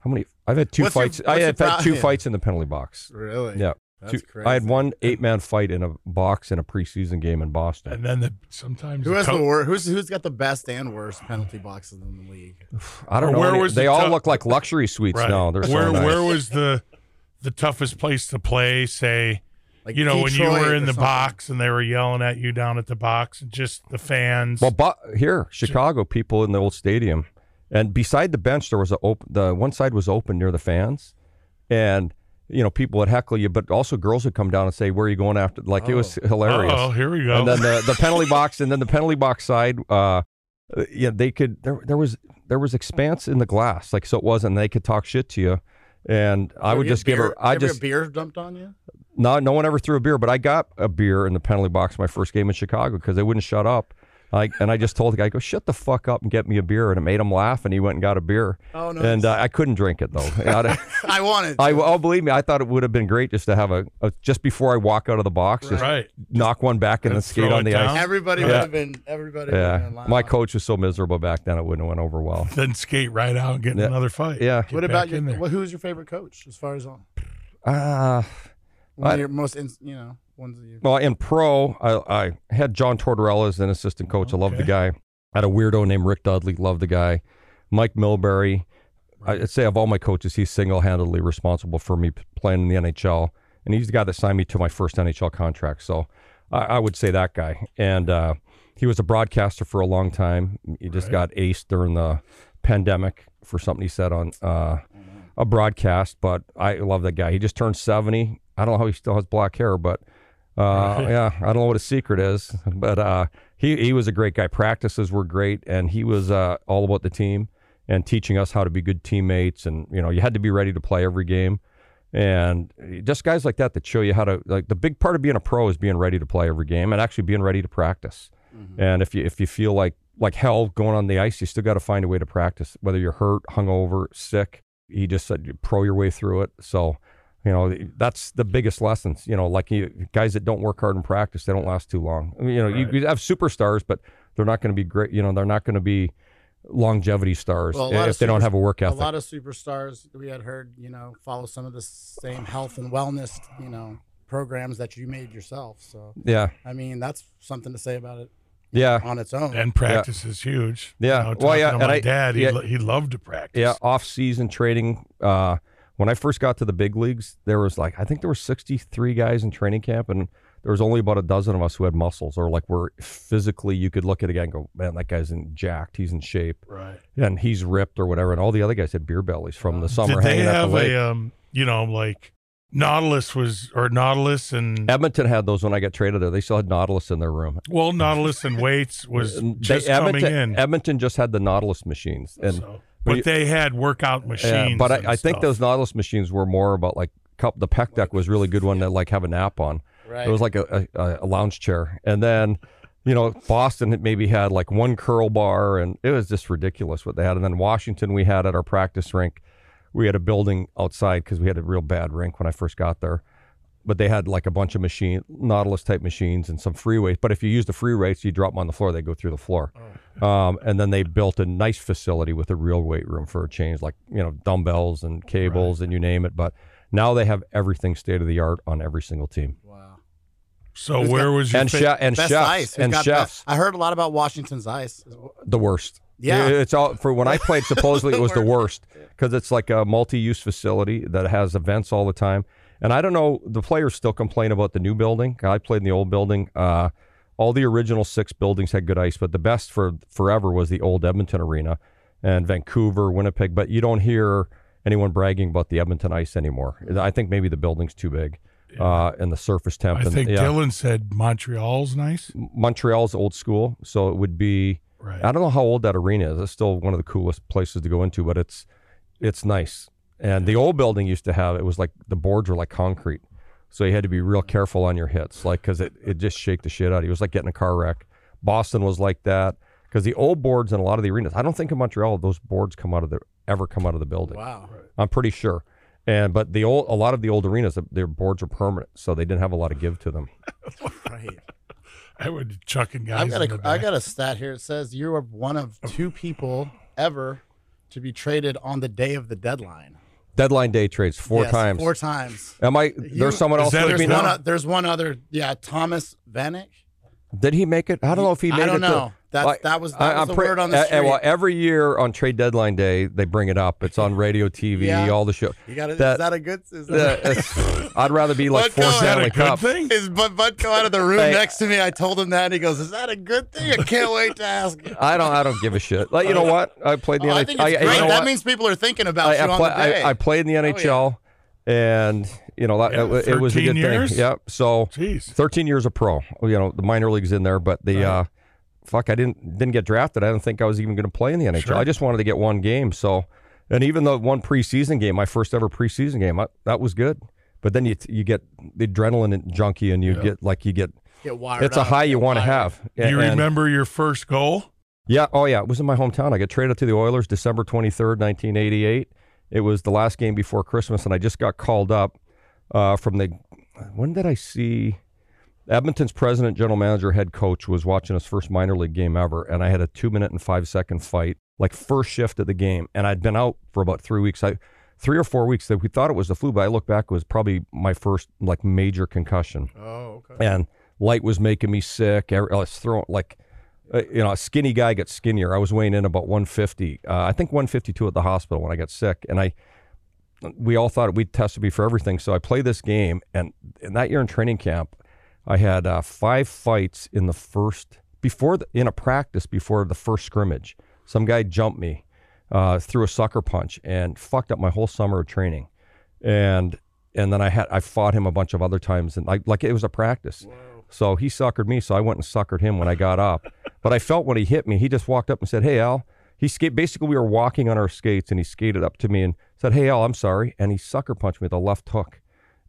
how many? I've had two What's fights. what's I have had two yeah. fights in the penalty box. Really? Yeah. That's Two- I had one eight man fight in a box in a preseason game in Boston. And then the sometimes Who the has co- the worst? Who's who's got the best and worst penalty boxes in the league? I don't Or know. where any- was they the all tou- look like luxury suites right. now. They're so where nice. where was the the toughest place to play? Say Like you know when you were in the something. box and they were yelling at you down at the box, and just the fans. Well, but here, Chicago people in the old stadium, and beside the bench there was a open. The one side was open near the fans, and you know people would heckle you, but also girls would come down and say, "Where are you going after?" Like it was hilarious. oh, here we go. And then the, the [laughs] penalty box, and then the penalty box side, uh, yeah, they could. There, there was there was expanse in the glass, like so it wasn't. They could talk shit to you, and I Ever would get just give beer- her. I ever get just beer dumped on you. no, no one ever threw a beer, but I got a beer in the penalty box my first game in Chicago because they wouldn't shut up. I, and I just told the guy, "Go shut the fuck up and get me a beer," and it made him laugh, and he went and got a beer. Oh, nice. And uh, I couldn't drink it though. [laughs] I, [laughs] I wanted. I, oh, believe me, I thought it would have been great just to have a, a just before I walk out of the box, just right. knock one back and then skate on the down. ice. everybody Yeah. would have been. Everybody. Would have Yeah, been my coach was so miserable back then; it wouldn't have went over well. [laughs] Then skate right out and get in Yeah. another fight. Yeah. Get What about your? in there. Well, who's your favorite coach as far as on? Uh, One I- of your most, in, you know, ones that you. Well, in pro, I, I had John Tortorella as an assistant coach. I loved the guy. I had a weirdo named Rick Dudley. Loved the guy. Mike Milbury. I'd say of all my coaches, he's single-handedly responsible for me playing in the NHL, and he's the guy that signed me to my first NHL contract. So I, I would say that guy. And uh, he was a broadcaster for a long time. He just got aced during the pandemic for something he said on uh, a broadcast. But I love that guy. He just turned seventy. I don't know how he still has black hair, but uh, yeah, I don't know what his secret is, but uh, he he was a great guy. Practices were great, and he was uh, all about the team and teaching us how to be good teammates. And you know, you had to be ready to play every game, and just guys like that that show you how to like. The big part of being a pro is being ready to play every game and actually being ready to practice. And if you if you feel like like hell going on the ice, you still got to find a way to practice, whether you're hurt, hungover, sick. He just said you pro your way through it. So you know that's the biggest lessons you know like you, guys that don't work hard in practice they don't last too long I mean, you know you, you have superstars but they're not going to be great you know they're not going to be longevity stars Well, if of they don't have a work ethic. A lot of superstars we had heard, you know, follow some of the same health and wellness, you know, programs that you made yourself. So, yeah I mean, that's something to say about it yeah on its own. And practice is huge. Yeah. You know, Well, yeah, to and my I- dad, he, yeah. lo- he loved to practice. yeah off season trading uh when i first got to the big leagues there was like i think there were 63 guys in training camp and there was only about a dozen of us who had muscles or like were physically you could look at a guy and go man that guy's in jacked. He's in shape. Right. and he's ripped or whatever and all the other guys had beer bellies from the summer Did they hanging at the have lake. a, um, you know, like Nautilus was, or Nautilus and, edmonton had those when i got traded there. They still had nautilus in their room. Well, Nautilus and Weights was And just they, coming edmonton, in. edmonton just had the nautilus machines and So- but but you- they had workout machines. Yeah, but I, I think those Nautilus machines were more about like cup. The pec deck was really good one to like have a nap on. Right. It was like a, a, a lounge chair, and then you know Boston had maybe had like one curl bar, and it was just ridiculous what they had. And then Washington, we had at our practice rink, we had a building outside because we had a real bad rink when I first got there. But they had like a bunch of machine Nautilus type machines and some free weights. But if you use the free weights, you drop them on the floor, they go through the floor. Um, and then they built a nice facility with a real weight room for a change, like you know dumbbells and cables and you name it. But now they have everything state of the art on every single team. wow. So where was your And fa- chef and Best chefs ice. Who's and got chefs best- I heard a lot about Washington's ice. the worst. Yeah. It's all for when I played. [laughs] Supposedly, it was the worst because it's like a multi-use facility that has events all the time. And I don't know. The players still complain about the new building. I played in the old building. Uh, all the original six buildings had good ice, but the best for forever was the old Edmonton Arena and Vancouver, Winnipeg. But you don't hear anyone bragging about the Edmonton ice anymore. I think maybe the building's too big. Uh, and the surface temp. I and- think yeah. Dylan said Montreal's nice. Montreal's old school, so it would be. Right. I don't know how old that arena is. It's still one of the coolest places to go into, but it's it's nice. And the old building used to have it was like the boards were like concrete, so you had to be real careful on your hits, like because it it just shake the shit out. of you. It was like getting a car wreck. Boston was like that because the old boards in a lot of the arenas. I don't think in Montreal those boards come out of the ever come out of the building. Wow. I'm pretty sure. And but the old a lot of the old arenas their boards are permanent, so they didn't have a lot of give to them. [laughs] Right. I would chucking guys. I've got in a the I got a stat here. It says you are one of two people ever to be traded on the day of the deadline. Deadline day trades four Yes, times. Four times. Am I? You- there's someone else that with a me There's one, now. o- there's one other. Yeah, Thomas Vanek. Did he make it? I don't know if he I made don't it. to- know. That's- Like, that was- that I- was I'm the pre- word on the uh, uh, street. well, every year on trade deadline day, they bring it up. It's on radio, TV, Yeah. all the show. You got it. That- Is that a good? Is Uh, that, it's- [laughs] I'd rather be like What four color? Is that a Stanley good Cups. thing? is Bud Bud come out of the room Hey. next to me? I told him that, and he goes, "Is that a good thing? I can't wait to ask." [laughs] I don't. I don't give a shit. Like you know what? I played the Oh, NHL. I think it's you great. know that what? means people are thinking about I, you I, on play- the day. I, I played in the NHL, and you know that, Yeah, it, it was a 13 good years? thing. Yep. So Jeez. 13 years of pro. You know, the minor leagues in there, but the uh, fuck, I didn't didn't get drafted. I didn't think I was even going to play in the NHL. Sure. I just wanted to get one game. So, and even the one preseason game, my first ever preseason game, I, that was good. But then you you get the adrenaline and junkie, and you get like you get Get wired it's a up, high you want to have. Do you And- remember your first goal? yeah. Oh, yeah. It was in my hometown. I got traded to the Oilers December 23rd, 1988. It was the last game before Christmas, and I just got called up uh, from the. When did I see. Edmonton's president, general manager, head coach was watching his first minor league game ever, and I had a two minute and five second fight, like first shift of the game, and I'd been out for about three weeks. I three or four weeks that we thought it was the flu, but I look back it was probably my first like major concussion Oh, okay. and light was making me sick. I was throwing like, uh, you know, a skinny guy gets skinnier. I was weighing in about 150. Uh, I think 152 at the hospital when I got sick, and I. We all thought we'd tested me for everything, so I played this game, and, and that year in training camp, I had uh, five fights in the first before the, in a practice before the first scrimmage. Some guy jumped me, uh, threw a sucker punch, and fucked up my whole summer of training, and and then I had I fought him a bunch of other times, and like like it was a practice. So he suckered me, so I went and suckered him when I got up. [laughs] But I felt when he hit me, he just walked up and said, "Hey Al." He skate. Basically, we were walking on our skates, and he skated up to me and said, "Hey Al, I'm sorry," and he sucker punched me with a left hook,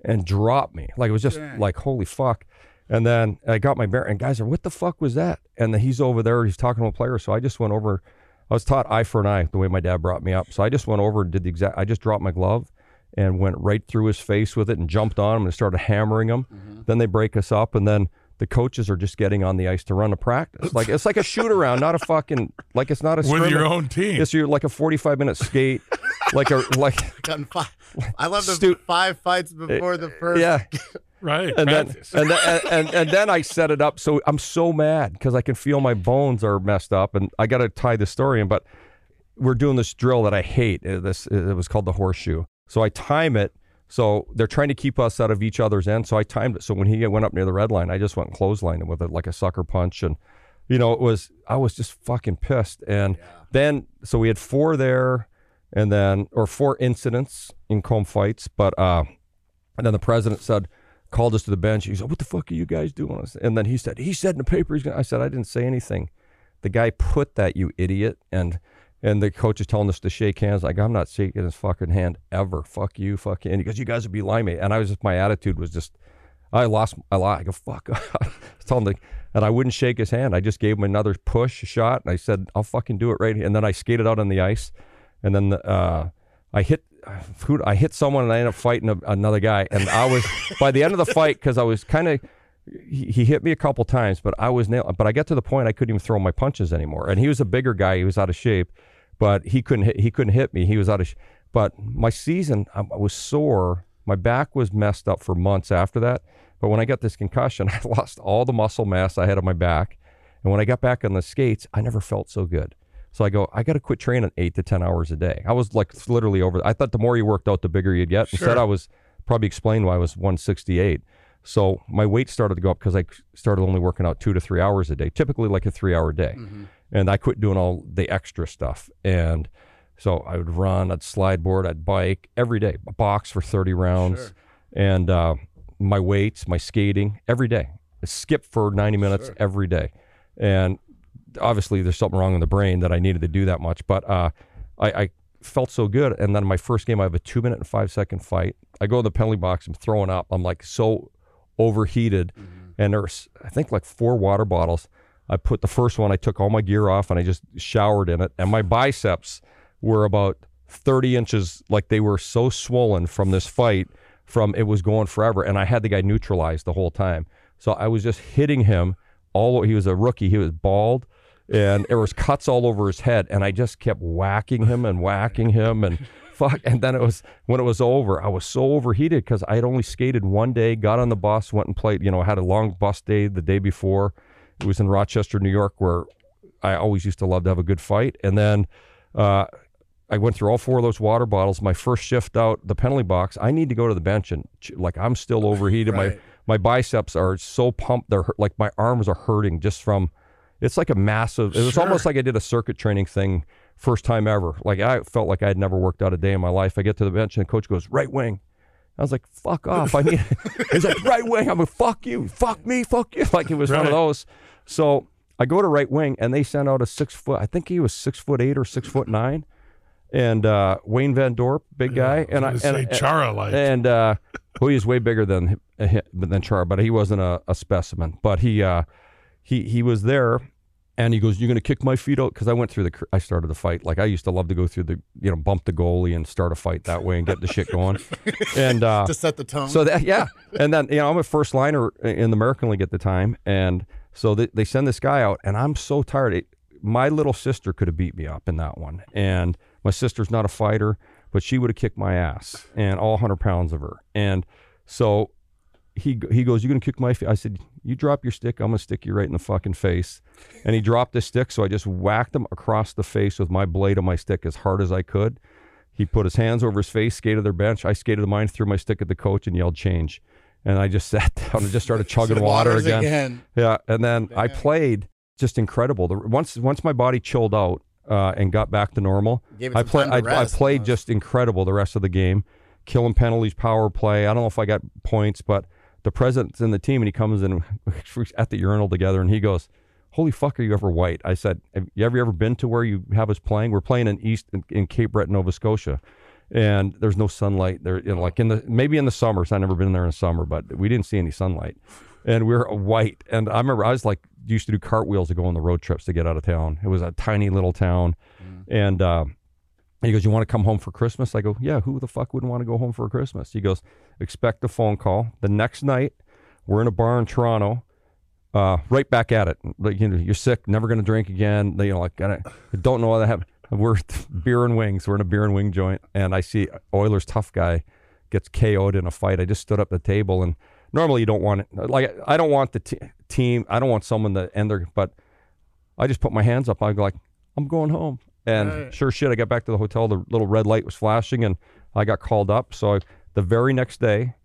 and dropped me. Like it was just like holy fuck. And then I got my bear, and guys are, "What the fuck was that?" And then he's over there, he's talking to a player. So I just went over. I was taught eye for an eye the way my dad brought me up. So I just went over and did the exact. I just dropped my glove and went right through his face with it and jumped on him and started hammering him. Mm-hmm. Then they break us up, and then the coaches are just getting on the ice to run a practice. Like it's like a shoot around, not a fucking like it's not a [laughs] With scrimmage. your own team. It's your like a forty five minute skate, like a [laughs] like I love the Stu- five fights before the eh, first. yeah. [laughs] right. And then practice. and then and, and, and then I set it up. So I'm so mad because I can feel my bones are messed up, and I got to tie the story in. But we're doing this drill that I hate. This it was called the horseshoe. So I time it. So they're trying to keep us out of each other's end. So I timed it. So when he went up near the red line, I just went and clotheslined him with it like a sucker punch. And you know, it was I was just fucking pissed. And then so we had four there, and then or four incidents in comb fights. But uh, and then the president said, called us to the bench. He said, "What the fuck are you guys doing?" And then he said, "He said in the paper." He's gonna, I said, "I didn't say anything." The guy put that, you idiot, and and the coach is telling us to shake hands. Like I'm not shaking his fucking hand ever. Fuck you, fuck you. "You guys would be lying me." And I was just my attitude was just, I lost. I lied. I go fuck. [laughs] I told him, to, and I wouldn't shake his hand. I just gave him another push, a shot, and I said, "I'll fucking do it right." here." And then I skated out on the ice, and then uh, I hit. [sighs] I hit someone and I ended up fighting a, another guy, and I was [laughs] by the end of the fight because I was kind of he, he hit me a couple times, but I was nailed. But I got to the point I couldn't even throw my punches anymore. And he was a bigger guy; he was out of shape, but he couldn't hit, he couldn't hit me. He was out of. Sh- but my season, I, was sore. My back was messed up for months after that. But when I got this concussion, [laughs] I lost all the muscle mass I had on my back. And when I got back on the skates, I never felt so good. So I go, I got to quit training eight to 10 hours a day. I was like literally over. I thought the more you worked out, the bigger you'd get. Instead, Sure. I was probably explained why I was 168. So my weight started to go up because I started only working out two to three hours a day, typically like a three hour day. And I quit doing all the extra stuff. And so I would run, I'd slide board, I'd bike every day, box for 30 rounds, and uh, my weights, my skating every day. Skip for 90 minutes every day. And obviously, there's something wrong in the brain that I needed to do that much. But uh, I, I felt so good. And then my first game, I have a two minute and five second fight. I go in the penalty box, I'm throwing up. I'm like so overheated. Mm-hmm. And there's, I think, like four water bottles. I put the first one, I took all my gear off and I just showered in it. And my biceps were about 30 inches, like they were so swollen from this fight, from it was going forever. And I had the guy neutralized the whole time. So I was just hitting him all over he was a rookie. He was bald and there was cuts all over his head. And I just kept whacking him and whacking him and fuck. And then it was when it was over, I was so overheated because I had only skated one day, got on the bus, went and played, you know, I had a long bus day the day before. It was in Rochester, New York, where I always used to love to have a good fight. And then uh, I went through all four of those water bottles. My first shift out the penalty box, I need to go to the bench and like I'm still overheated. My my biceps are so pumped. They're hurt- like my arms are hurting just from. It's like a massive. It was almost like I did a circuit training thing first time ever. Like I felt like I had never worked out a day in my life. I get to the bench and the coach goes right wing. I was like, fuck off. I mean, [laughs] [laughs] He's like right wing. I'm like, fuck you, fuck me, fuck you. [laughs] Like it was one of those. So I go to right wing and they send out a six foot. I think he was six foot eight or six foot nine, and uh, Wayne Van Dorp, big guy, and I and, say Chara like. and uh, well, he was way bigger than than Char, but he wasn't a, a specimen. But he uh, he he was there, and he goes, "You're gonna kick my feet out?" Because I went through the I started the fight. Like I used to love to go through the you know bump the goalie and start a fight that way and get the shit going. And [laughs] uh, to set the tone. so that yeah, and then you know I'm a first liner in the American League at the time, and so they, they send this guy out, and I'm so tired. It, my little sister could have beat me up in that one, and my sister's not a fighter, but she would have kicked my ass, and all hundred pounds of her, and so he he goes, "You gonna kick my?" Face? I said, "You drop your stick, I'm gonna stick you right in the fucking face." And he dropped his stick, so I just whacked him across the face with my blade of my stick as hard as I could. He put his hands over his face, skated their bench. I skated to mine, threw my stick at the coach, and yelled change. And I just [laughs] sat down and just started chugging water again. again. Yeah, and then I played just incredible. The, once once my body chilled out uh, and got back to normal, Gave it I some played. to I, I played almost. just incredible the rest of the game, killing penalties, power play. I don't know if I got points, but the president's in the team, and he comes in [laughs] at the urinal together, and he goes. Holy fuck, are you ever white? I said, Have you ever ever been to where you have us playing? We're playing in East in, in Cape Breton, Nova Scotia, and there's no sunlight there. You know, like in the maybe in the summers. I've never been there in summer, but we didn't see any sunlight, and we're white. And I remember I was like used to do cartwheels to go on the road trips to get out of town. It was a tiny little town, and uh, he goes, "You want to come home for Christmas?" I go, "Yeah." Who the fuck wouldn't want to go home for Christmas? He goes, "Expect a phone call the next night. We're in a bar in Toronto." Uh, right back at it. Like you know, you're sick, never gonna drink again. You know, like I don't know what that happened. We're [laughs] beer and wings. We're in a beer and wing joint, and I see Oilers tough guy gets KO'd in a fight. I just stood up at the table, and normally you don't want it. Like I don't want the t- team. I don't want someone to end their. But I just put my hands up. I go like, I'm going home. And sure shit, I got back to the hotel. The little red light was flashing, and I got called up. So I, the very next day,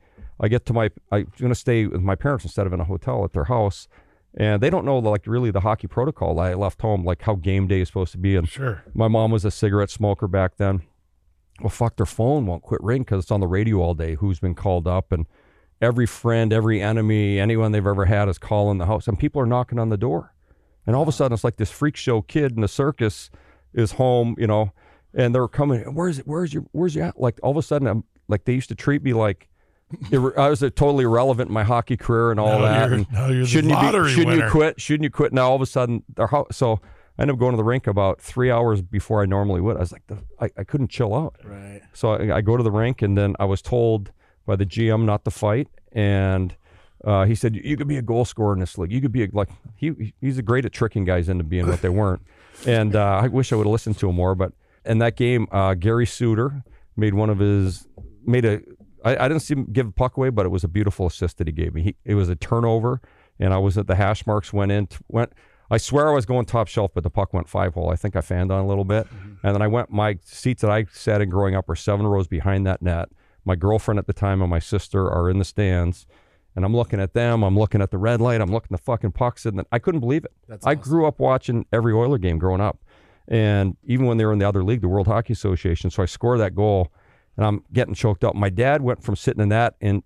I get to my. I'm going to stay with my parents instead of in a hotel at their house, and they don't know like really the hockey protocol. I left home like how game day is supposed to be, and Sure. my mom was a cigarette smoker back then. Well, fuck, their phone won't quit ringing because it's on the radio all day. Who's been called up, and every friend, every enemy, anyone they've ever had is calling the house, and people are knocking on the door. And all of a sudden, it's like this freak show kid in the circus is home, you know, and they're coming. Where's it? Where's your? Where's you at? Like all of a sudden, I'm like they used to treat me like I was totally irrelevant in my hockey career and all Now that. and now you're shouldn't you be? Shouldn't winner. you quit? Shouldn't you quit? Now all of a sudden, ho- so. I ended up going to the rink about three hours before I normally would. I was like, the, I, I couldn't chill out. Right. So I, I go to the rink, and then I was told by the GM not to fight, and uh, he said you could be a goal scorer in this league. You could be a, like he he's great at tricking guys into being what they weren't. [laughs] And uh, I wish I would have listened to him more. But in that game, uh, Gary Suter made one of his made a. I, I didn't see him give a puck away, but it was a beautiful assist that he gave me. He, it was a turnover, and I was at the hash marks. Went in, went. I swear I was going top shelf, but the puck went five hole. I think I fanned on a little bit, mm-hmm. and then I went. My seats that I sat in growing up were seven rows behind that net. My girlfriend at the time and my sister are in the stands, and I'm looking at them. I'm looking at the red light. I'm looking at the fucking pucks, in and I couldn't believe it. That's I awesome. grew up watching every Oiler game growing up, and even when they were in the other league, the World Hockey Association. So I score that goal, and I'm getting choked up. My dad went from sitting in that and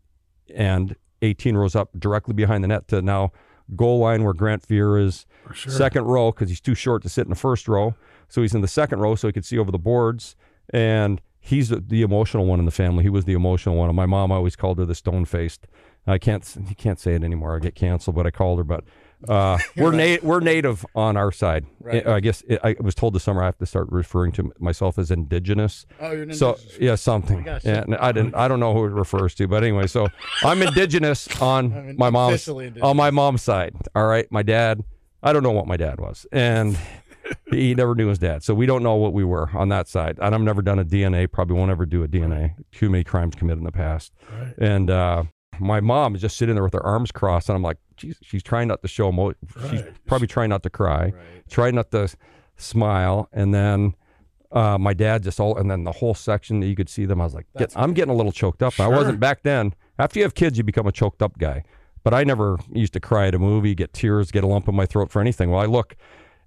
and 18 rows up directly behind the net to now goal line where Grant Fuhr is sure. second row because he's too short to sit in the first row. So he's in the second row so he could see over the boards. And he's the, the emotional one in the family. He was the emotional one. And my mom always called her the stone faced. I can't you can't say it anymore. I get canceled, but I called her. But uh, [laughs] we're na- we're native on our side. Right. I guess it, I was told this summer I have to start referring to myself as indigenous. Oh, you're an So yeah, something. gosh. yeah, and I didn't. I don't know who it refers to, but anyway. So I'm indigenous on [laughs] I'm my mom's on my mom's side. All right, my dad. I don't know what my dad was, and [laughs] he never knew his dad, so we don't know what we were on that side. And I've never done a DNA. Probably won't ever do a DNA. Too many crimes committed in the past, Right. and uh, my mom is just sitting there with her arms crossed, and I'm like, geez, she's trying not to show emo- She's probably trying not to cry. Right. try not to smile and then uh, my dad just all and then the whole section that you could see them i was like get, i'm getting a little choked up. I wasn't back then. After you have kids you become a choked up guy. But i never used to cry at a movie get tears get a lump in my throat for anything. Well i look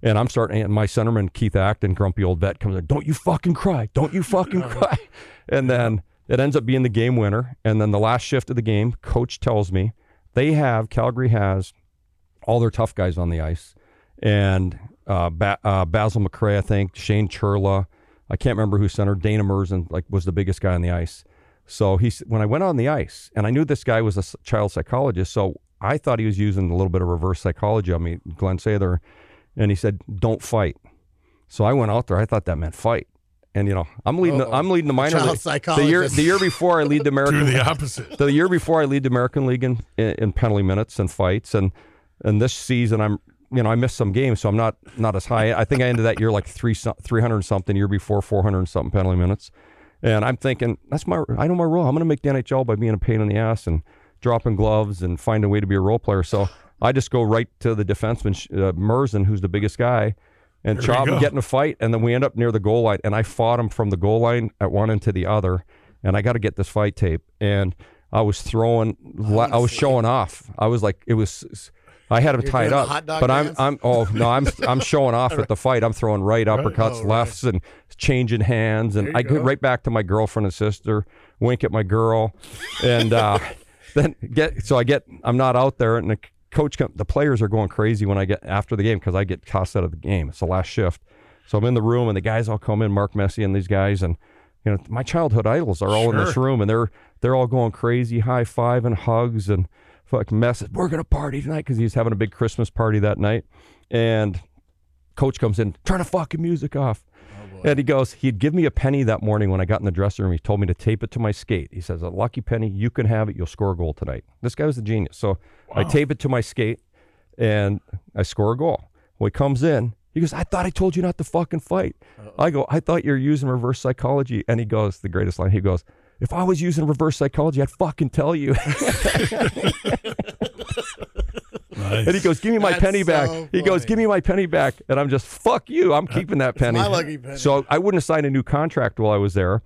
and i'm starting and my centerman keith acton grumpy old vet comes in don't you fucking cry. Don't you fucking [laughs] cry. And then it ends up being the game winner and then the last shift of the game coach tells me they have calgary has all their tough guys on the ice, and uh, ba- uh, Basil McRae, I think, Shane Churla, I can't remember who center, Dana Murzyn, like was the biggest guy on the ice. So he's when I went on the ice, and I knew this guy was a child psychologist, so I thought he was using a little bit of reverse psychology on me, Glen Sather, and he said, "Don't fight." So I went out there. I thought that meant fight, and you know, I'm leading. The, I'm leading the minor Child league. The year, the year before, I lead the [laughs] American. Do the opposite. the year before I lead the American League in, in, in penalty minutes and fights, and and this season I'm you know I missed some games, so I'm not not as high. I think I ended that year like three three hundred something. Year before four hundred something penalty minutes, and I'm thinking that's my I know my role. I'm going to make the NHL by being a pain in the ass and dropping gloves and find a way to be a role player. So I just go right to the defenseman uh, Murzyn, who's the biggest guy. And There you chop go. and get in a fight, and then we end up near the goal line, and I fought him from the goal line at one end to the other, and I got to get this fight tape, and I was throwing, I was showing off. I was like, it was, I had him You're tied up, but I'm. I'm, oh no, I'm, [laughs] I'm showing off at the fight. I'm throwing right uppercuts, Oh, right. lefts, and changing hands, and I go go. right back to my girlfriend and sister, wink at my girl, and uh, [laughs] then get. So I get, I'm not out there, and the coach, come, the players are going crazy when I get after the game because I get tossed out of the game. It's the last shift, so I'm in the room, and the guys all come in, Mark Messier and these guys, and you know my childhood idols are all in this room, and they're they're all going crazy, high five and hugs and fuck messes. We're gonna party tonight because he's having a big Christmas party that night, and coach comes in, turn the fucking music off. And he goes, he'd give me a penny that morning when I got in the dressing room. He told me to tape it to my skate. He says, a lucky penny, you can have it. You'll score a goal tonight. This guy was a genius. So I tape it to my skate and I score a goal. When he comes in, he goes, I thought I told you not to fucking fight. I go, I thought you were using reverse psychology. And he goes, the greatest line, he goes, if I was using reverse psychology, I'd fucking tell you. [laughs] [laughs] [laughs] Nice. and he goes, give me my That's penny back. so He goes, funny. give me my penny back. And I'm just, fuck you. I'm keeping that penny. my lucky penny. So I wouldn't have signed a new contract while I was there.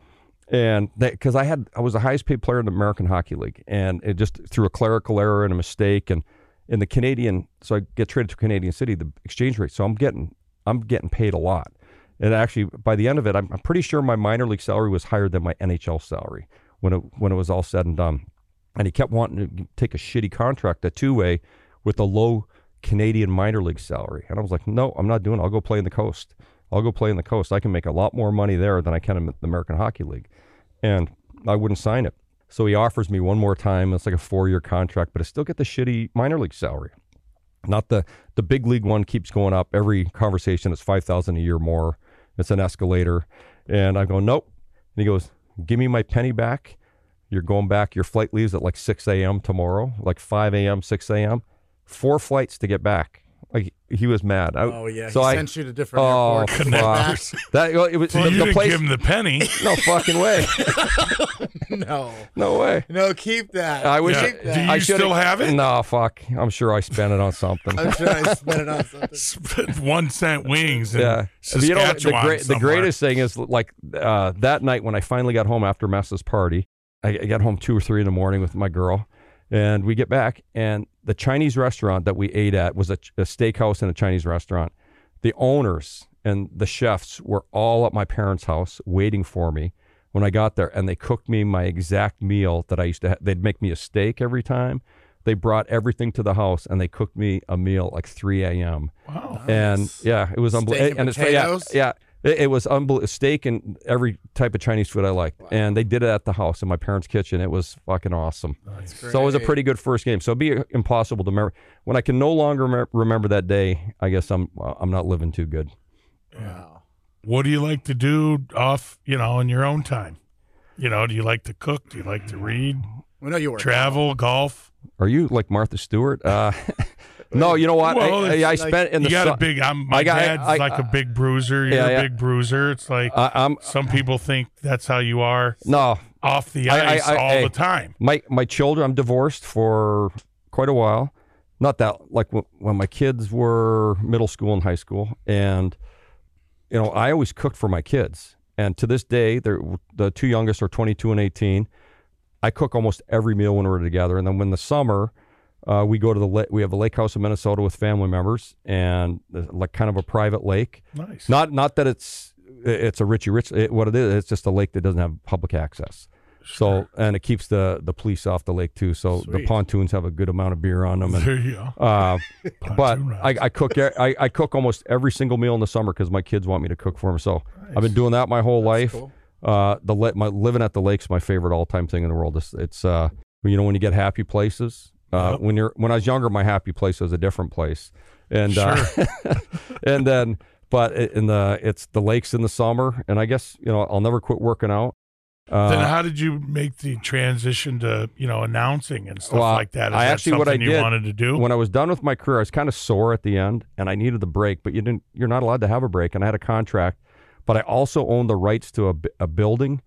And because I had, I was the highest paid player in the American Hockey League. And it just through a clerical error and a mistake. And in the Canadian, so I get traded to Canadian City, the exchange rate. So I'm getting, I'm getting paid a lot. And actually, by the end of it, I'm, I'm pretty sure my minor league salary was higher than my NHL salary when it when it was all said and done. And he kept wanting to take a shitty contract, a two way, with a low Canadian minor league salary. And I was like, no, I'm not doing it. I'll go play in the coast. I'll go play in the coast. I can make a lot more money there than I can in the American Hockey League. And I wouldn't sign it. So he offers me one more time. It's like a four year contract, but I still get the shitty minor league salary. Not the the big league one keeps going up. Every conversation is five thousand a year more. It's an escalator. And I go, Nope. And he goes, Give me my penny back. You're going back. Your flight leaves at like 6 a.m. tomorrow, like 5 a.m., 6 a.m. Four flights to get back. Like he was mad. I, Oh yeah, So he I sent you to different oh airports. fuck. Connectors. that well, it was So the, you the didn't place. give him the penny. [laughs] no fucking way. [laughs] no, No way. no, keep that. I wish. Yeah. Keep Do you I still have it? No, fuck. I'm sure I spent it on something. I'm sure I spent it on [laughs] something. One cent wings. Yeah. Saskatchewan you know, the, great, the greatest thing is like uh, that night when I finally got home after Mess's party, I, I got home two or three in the morning with my girl, and we get back, and the Chinese restaurant that we ate at was a, a steakhouse and a Chinese restaurant. The owners and the chefs were all at my parents' house waiting for me when I got there, and they cooked me my exact meal that I used to. Ha- they'd make me a steak every time. They brought everything to the house, and they cooked me a meal like 3 a.m. Wow. And yeah, it was unbelievable. and And it's yeah, yeah, it, it was unbelievable. Steak and every type of Chinese food I liked, and they did it at the house in my parents' kitchen. It was fucking awesome. So it was a pretty good first game. So it'd be impossible to remember when I can no longer remem- remember that day. I guess I'm uh, I'm not living too good. Wow. What do you like to do off, you know, in your own time? You know, do you like to cook? Do you like to read, We know you were travel, golf? Are you like Martha Stewart? Uh, [laughs] no, you know what? Well, I, I, I like- spent in You the got su- a big. I'm. My I got- dad's I- like a big bruiser. You're Yeah, a yeah. big bruiser. It's like I'm some people think that's how you are no. off the ice all the time. my my children i'm divorced for quite a while not that like when my kids were middle school and high school and you know i always cooked for my kids and to this day they're the two youngest are 22 and 18 i cook almost every meal when we're together and then when the summer uh, we go to the la- we have a lake house in minnesota with family members and like kind of a private lake Nice. not not that it's it's a richie rich it, what it is it's just a lake that doesn't have public access so and it keeps the the police off the lake too. So the pontoons have a good amount of beer on them. And, there you go. uh, [laughs] but I, cook I cook I, I cook almost every single meal in the summer because my kids want me to cook for them. So I've been doing that my whole life. cool. Uh, the my living at the lake's my favorite all time thing in the world. It's, it's uh, you know when you get happy places. Uh, Yep. When you're when I was younger, my happy place was a different place, and uh, [laughs] [laughs] and then but in the it's the lakes in the summer, and I guess you know I'll never quit working out. Uh, then how did you make the transition to you know announcing and stuff Well, like that? Is I that actually- what I did wanted to do? when I was done with my career, I was kind of sore at the end, and I needed the break. But you didn't. You're not allowed to have a break, and I had a contract. But I also owned the rights to a, a building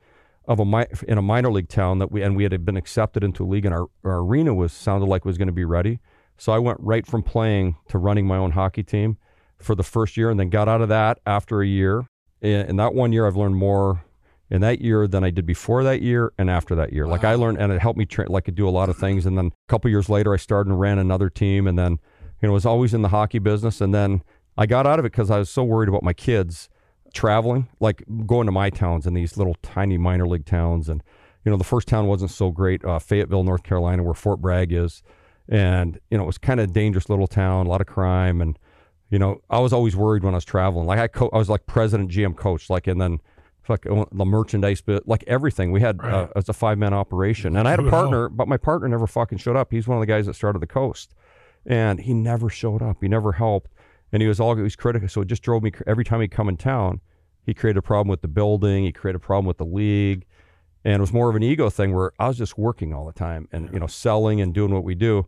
of a mi- in a minor league town that we and we had been accepted into a league, and our, our arena was sounded like was going to be ready. So I went right from playing to running my own hockey team for the first year, and then got out of that after a year. In, in that one year, I've learned more in that year than I did before that year and after that year. Like I learned, and it helped me tra- like I do a lot of things. And then a couple years later, I started and ran another team, and then you know was always in the hockey business. And then I got out of it because I was so worried about my kids traveling, like going to my towns and these little tiny minor league towns. And you know the first town wasn't so great, uh, Fayetteville, North Carolina, where Fort Bragg is, and you know it was kind of a dangerous little town, a lot of crime and you know, I was always worried when I was traveling. Like I, co- I was like president, GM, coach, like, and then like uh, the merchandise bit, like everything. We had uh, Right. it's a five man operation, and I had a partner, but my partner never fucking showed up. He's one of the guys that started the coast, and he never showed up. He never helped, and he was all he was critical. So it just drove me every time he'd come in town. He created a problem with the building. He created a problem with the league, and it was more of an ego thing where I was just working all the time and you know selling and doing what we do.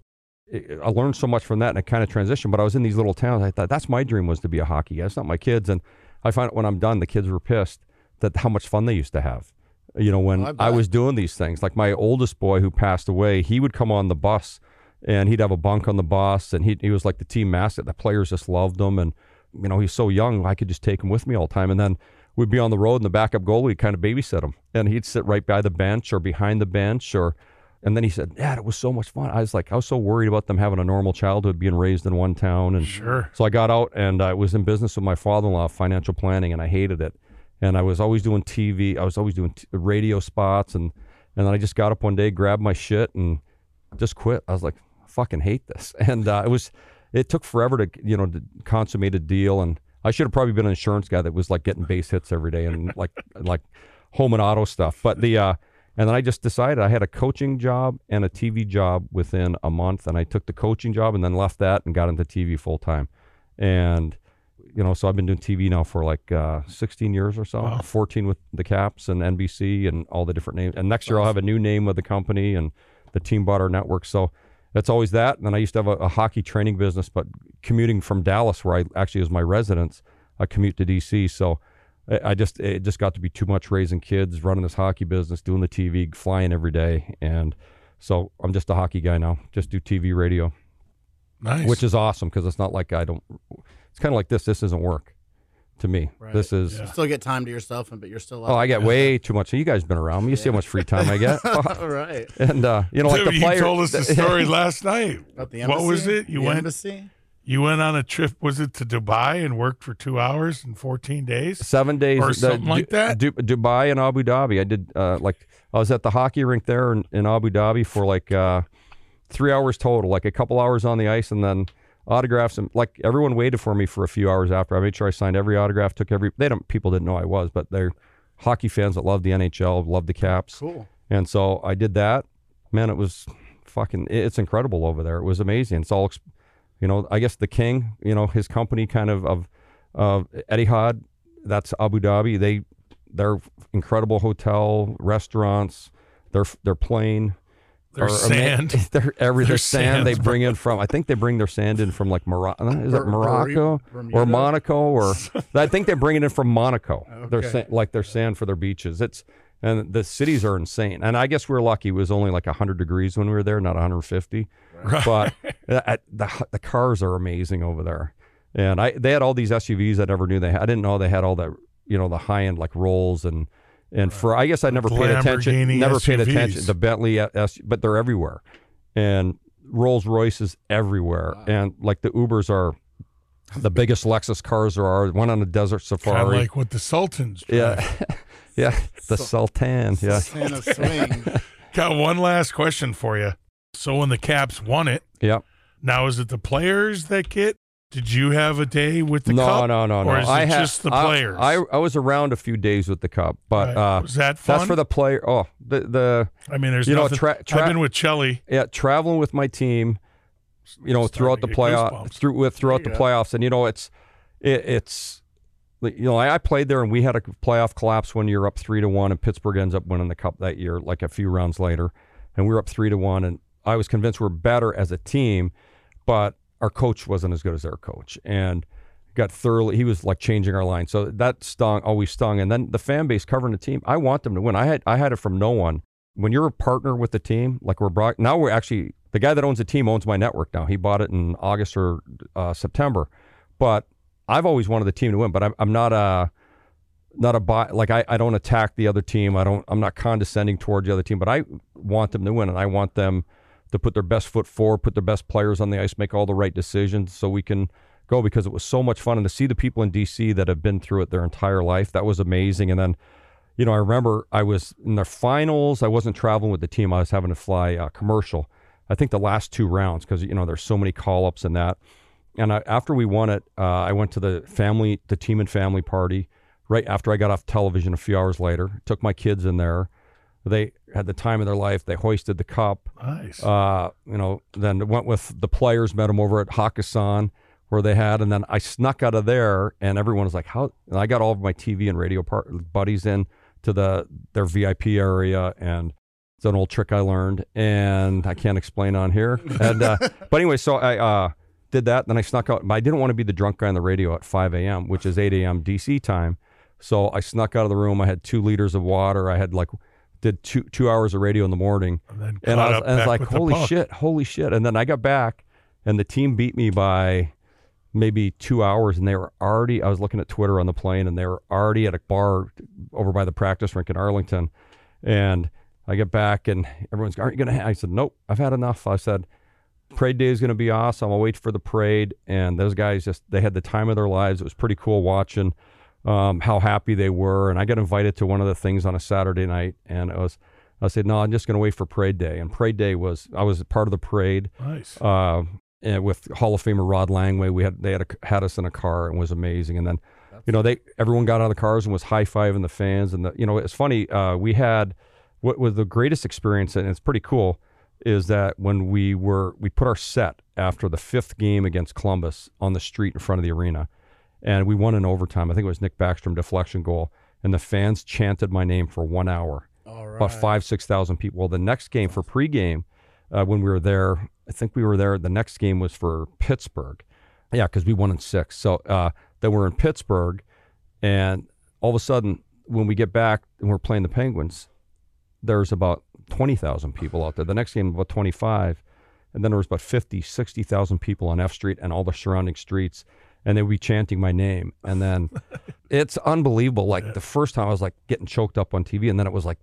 it- I learned so much from that and I kind of transitioned. But I was in these little towns. I thought that's my dream was to be a hockey guy. It's not my kids. And I find when I'm done, the kids were pissed that how much fun they used to have. You know, when oh, I I, was doing these things, like my oldest boy who passed away, he would come on the bus and he'd have a bunk on the bus and he, he was like the team mascot. The players just loved him. And, you know, he's so young, I could just take him with me all the time. And then we'd be on the road and the backup goalie kind of babysit him. And he'd sit right by the bench or behind the bench or and then he said, Dad, it was so much fun. I was like, I was so worried about them having a normal childhood, being raised in one town. And Sure. so I got out and I was in business with my father in law, financial planning, and I hated it. And I was always doing TV, I was always doing t- radio spots. And, and then I just got up one day, grabbed my shit, and just quit. I was like, fucking hate this. [laughs] And uh, it was, it took forever to, you know, to consummate a deal. And I should have probably been an insurance guy that was like getting base hits every day and like, [laughs] like home and auto stuff. But the, uh, and then I just decided I had a coaching job and a TV job within a month. And I took the coaching job and then left that and got into TV full time. And, you know, so I've been doing TV now for like uh, 16 years or so, Wow. 14 with the Caps and NBC and all the different names. And next year I'll have a new name of the company and the team bought our network. So, it's always that. And then I used to have a, a hockey training business, but commuting from Dallas, where I actually was my residence, I commute to DC. So I, I just it just got to be too much raising kids, running this hockey business, doing the TV, flying every day, and so I'm just a hockey guy now. Just do TV, radio, Nice. which is awesome because it's not like I don't. It's kind of like this. This isn't work to me. Right. This is. Yeah. Still get time to yourself, but you're still. Oh, I get way too much. You guys been around me. You see how much free time I get. [laughs] All right. and uh, you know, like Dude, the you player. told us the [laughs] story last night. About the What was it? You The went embassy? you went on a trip was it to Dubai and worked for 2 hours and 14 days? Seven days Or the- something like that? Du- Dubai and Abu Dhabi. I did uh, like I was at the hockey rink there in, in Abu Dhabi for like uh, three hours total, like a couple hours on the ice, and then autographs and like everyone waited for me for a few hours after. I made sure I signed every autograph, took every. They don't people didn't know I was, but they're hockey fans that love the NHL, love the Caps, Cool. and so I did that. Man, it was fucking. It's incredible over there. It was amazing. It's all, you know. I guess the king, you know, his company kind of of of Etihad. That's Abu Dhabi. They they're incredible hotel restaurants. Their their plane. Their are ama- sand. [laughs] Their every Their their sand they bring in from. I think they bring their sand in from like Morocco. Is it Ber- Morocco Bermuda? or Monaco or [laughs] I think they bring it in from Monaco. Their Okay. sa- like their sand for their beaches. It's and the cities are insane. And I guess we are lucky. It was only like 100 degrees when we were there, not 150. But [laughs] uh, the the cars are amazing over there. And I they had all these SUVs I never knew they had. I didn't know they had all that you know the high end like rolls and and for I guess I never paid attention. Lamborghini Never paid attention. The Bentley uh, S, but they're everywhere, and Rolls Royces everywhere, and like the Ubers are the biggest Lexus cars there are. One on a desert Kind of safari. like what the Sultans drive. yeah, [laughs] yeah, the Sultan. Yeah, Santa swing. [laughs] Got one last question for you. So when the Caps won it, yeah. now is it the players that get? Did you have a day with the no, cup? no, no, no. Or is I it had- just the players? I, I was around a few days with the cup, but Right. uh, was that fun? that's for the player. Oh, the the I mean, there's you know, nothing. tra- tra- I've been with Chelly. yeah, traveling with my team, you know, Starting throughout to the get playoff, goosebumps. through with throughout the There you go. playoffs, and you know, it's it, it's you know, I, I played there, and we had a playoff collapse when you're up three to one, and Pittsburgh ends up winning the cup that year, like a few rounds later, and we were up three to one, and I was convinced we are better as a team, but our coach wasn't as good as their coach, and got thoroughly. He was like changing our line, so that stung. Always stung. And then the fan base covering the team. I want them to win. I had I had it from no one. When you're a partner with the team, like we're brought now, we're actually the guy that owns the team owns my network now. He bought it in August or uh, September, but I've always wanted the team to win. But I'm, I'm not a not a buy like I, I don't attack the other team. I don't I'm not condescending towards the other team, but I want them to win and I want them to put their best foot forward, put their best players on the ice, make all the right decisions so we can go because it was so much fun and to see the people in DC that have been through it their entire life. That was amazing. And then, you know, I remember I was in the finals. I wasn't traveling with the team. I was having to fly uh, commercial. I think the last two rounds because you know there's so many call ups and that. And I, after we won it, uh, I went to the family, the team and family party right after I got off television a few hours later. Took my kids in there. They had the time of their life. They hoisted the cup. Nice. Uh, you know, then went with the players, met them over at Hakkasan where they had, and then I snuck out of there, and everyone was like, "How?" And I got all of my TV and radio par- buddies in to the their VIP area, and it's an old trick I learned, and I can't explain on here. [laughs] And uh, but anyway, so I uh, did that, then I snuck out. But I didn't want to be the drunk guy on the radio at 5 a.m., which is 8 a.m. DC time. So I snuck out of the room. I had two liters of water. I had like did two two hours of radio in the morning, and and I was, and I was like, holy shit, holy shit. And then I got back, and the team beat me by maybe two hours, and they were already. I was looking at Twitter on the plane, and they were already at a bar over by the practice rink in Arlington, and I get back, and everyone's, aren't you gonna? Ha-? I said, nope, I've had enough. I said. Parade day is going to be awesome. I'll wait for the parade. And those guys just, they had the time of their lives. It was pretty cool watching um, how happy they were. And I got invited to one of the things on a Saturday night. And it was, I said, no, I'm just going to wait for parade day. And parade day was, I was part of the parade Nice. uh, and with Hall of Famer Rod Langway. We had, they had, a, had us in a car and was amazing. And then, you know, they, everyone got out of the cars and was high fiving the fans. And the, you know, it's funny. Uh, we had what was the greatest experience, and it's pretty cool is that when we were we put our set after the fifth game against Columbus on the street in front of the arena, and we won in overtime. I think it was Nick Backstrom deflection goal, and the fans chanted my name for one hour. All right. About five six thousand people. Well, the next game for pregame, uh, when we were there I think we were there. The next game was for Pittsburgh. Yeah, because we won in six. So uh, then we're in Pittsburgh, and all of a sudden, when we get back and we're playing the Penguins, there's about 20,000 people out there. The next game, about 25. And then there was about 50, 60,000 people on F Street and all the surrounding streets. And they would be chanting my name. And then [laughs] it's unbelievable. Like the first time I was like getting choked up on TV. And then it was like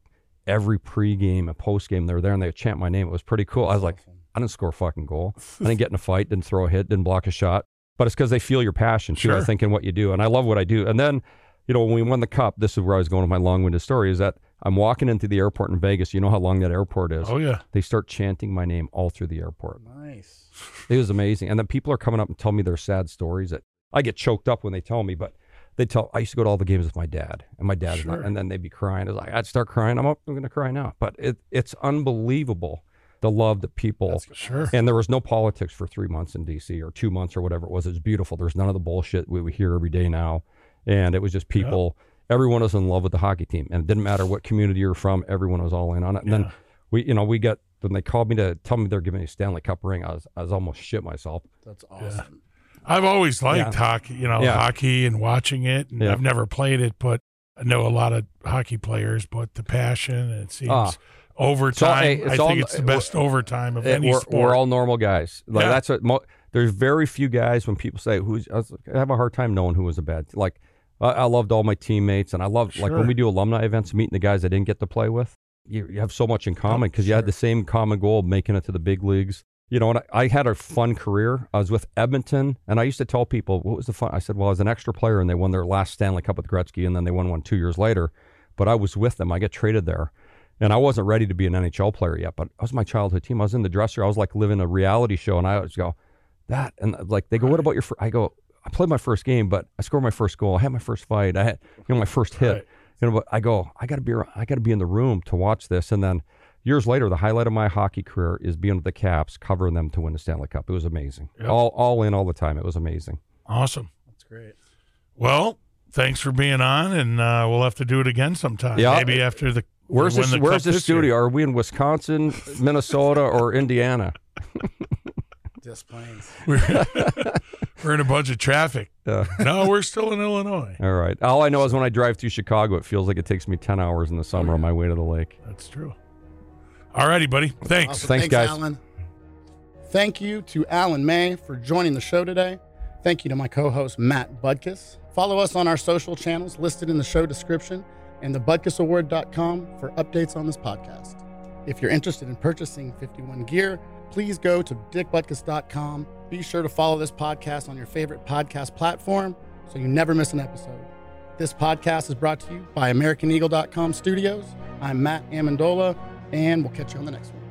every pregame and postgame, they were there and they would chant my name. It was pretty cool. I was like, I didn't score a fucking goal. I didn't get in a fight, didn't throw a hit, didn't block a shot. But it's because they feel your passion too, I Sure. think, in what you do. And I love what I do. And then, you know, when we won the cup, this is where I was going with my long winded story is that I'm walking into the airport in Vegas. You know how long that airport is. Oh yeah. They start chanting my name all through the airport. Nice. It was amazing. And then people are coming up and telling me their sad stories that I get choked up when they tell me, but they tell I used to go to all the games with my dad, and my dad, Sure. and then they'd be crying. It's like I'd start crying. I'm, up, I'm going to cry now, but it, it's unbelievable the love that people. Sure. And there was no politics for three months in D.C. or two months or whatever it was. It was beautiful. There's none of the bullshit we, we hear every day now, and it was just people. Everyone was in love with the hockey team, and it didn't matter what community you're from. Everyone was all in on it. And Yeah. then we, you know, we got when they called me to tell me they're giving me a Stanley Cup ring. I was, I was almost shit myself. That's awesome. I've always liked Yeah. hockey, you know, Yeah. hockey and watching it. And Yeah. I've never played it, but I know a lot of hockey players. But the passion, it seems Ah. overtime. hey, I all- think it's the best overtime of Eh, any we're, sport. we're all normal guys. Like Yeah. that's what. Mo- there's very few guys when people say who's. I, was I have a hard time knowing who was a bad. Like I, I loved all my teammates, and I loved like when we do alumni events, meeting the guys I didn't get to play with. You, you have so much in common because you had the same common goal making it to the big leagues. You know, and I, I had a fun career. I was with Edmonton, and I used to tell people, "What was the fun?" I said, "Well, I was an extra player, and they won their last Stanley Cup with Gretzky, and then they won one two years later." But I was with them. I got traded there, and I wasn't ready to be an NHL player yet. But it was my childhood team. I was in the dresser. I was like living a reality show, and I always go, "That," and uh, like they go, "What about your?" Fir-? I go, "I played my first game, but I scored my first goal. I had my first fight. I had you know my first hit." Right. You know, but I go, I got to be, I got to be in the room to watch this. And then years later, the highlight of my hockey career is being with the Caps, covering them to win the Stanley Cup. It was amazing. Yep. All, all in all the time. It was amazing. awesome. That's great. Well, thanks for being on, and uh, we'll have to do it again sometime. Yeah. Maybe after the Where's this? the Where's the this year. studio? Are we in Wisconsin, Minnesota, or Indiana? [laughs] Just planes. [laughs] We're, we're in a bunch of traffic. Uh, No, we're still in Illinois. all right. All I know is when I drive through Chicago, it feels like it takes me ten hours in the summer on my way to the lake. That's true. All righty, buddy. Thanks. Awesome. Thanks, guys. Alan. Thank you to Alan May for joining the show today. Thank you to my co-host Matt Butkus. Follow us on our social channels listed in the show description and thebutkusaward.com for updates on this podcast. If you're interested in purchasing 51 gear, please go to dickbutkus.com. Be sure to follow this podcast on your favorite podcast platform so you never miss an episode. This podcast is brought to you by AmericanEagle.com Studios. I'm Matt Amendola, and we'll catch you on the next one.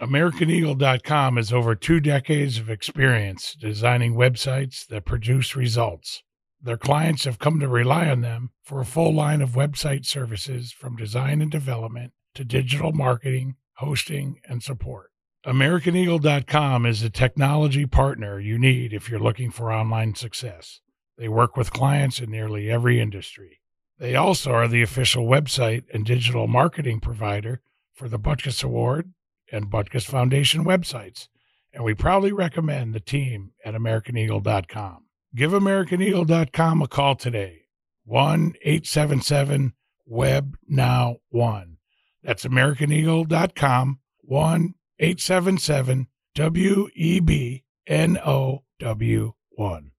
AmericanEagle.com has over two decades of experience designing websites that produce results. Their clients have come to rely on them for a full line of website services from design and development to digital marketing, hosting, and support. AmericanEagle.com is a technology partner you need if you're looking for online success. They work with clients in nearly every industry. They also are the official website and digital marketing provider for the Butkus Award and Butkus Foundation websites, and we proudly recommend the team at AmericanEagle.com. Give AmericanEagle.com a call today, 1 877 Web Now 1. That's AmericanEagle.com, 1 877 W E B N O W 1.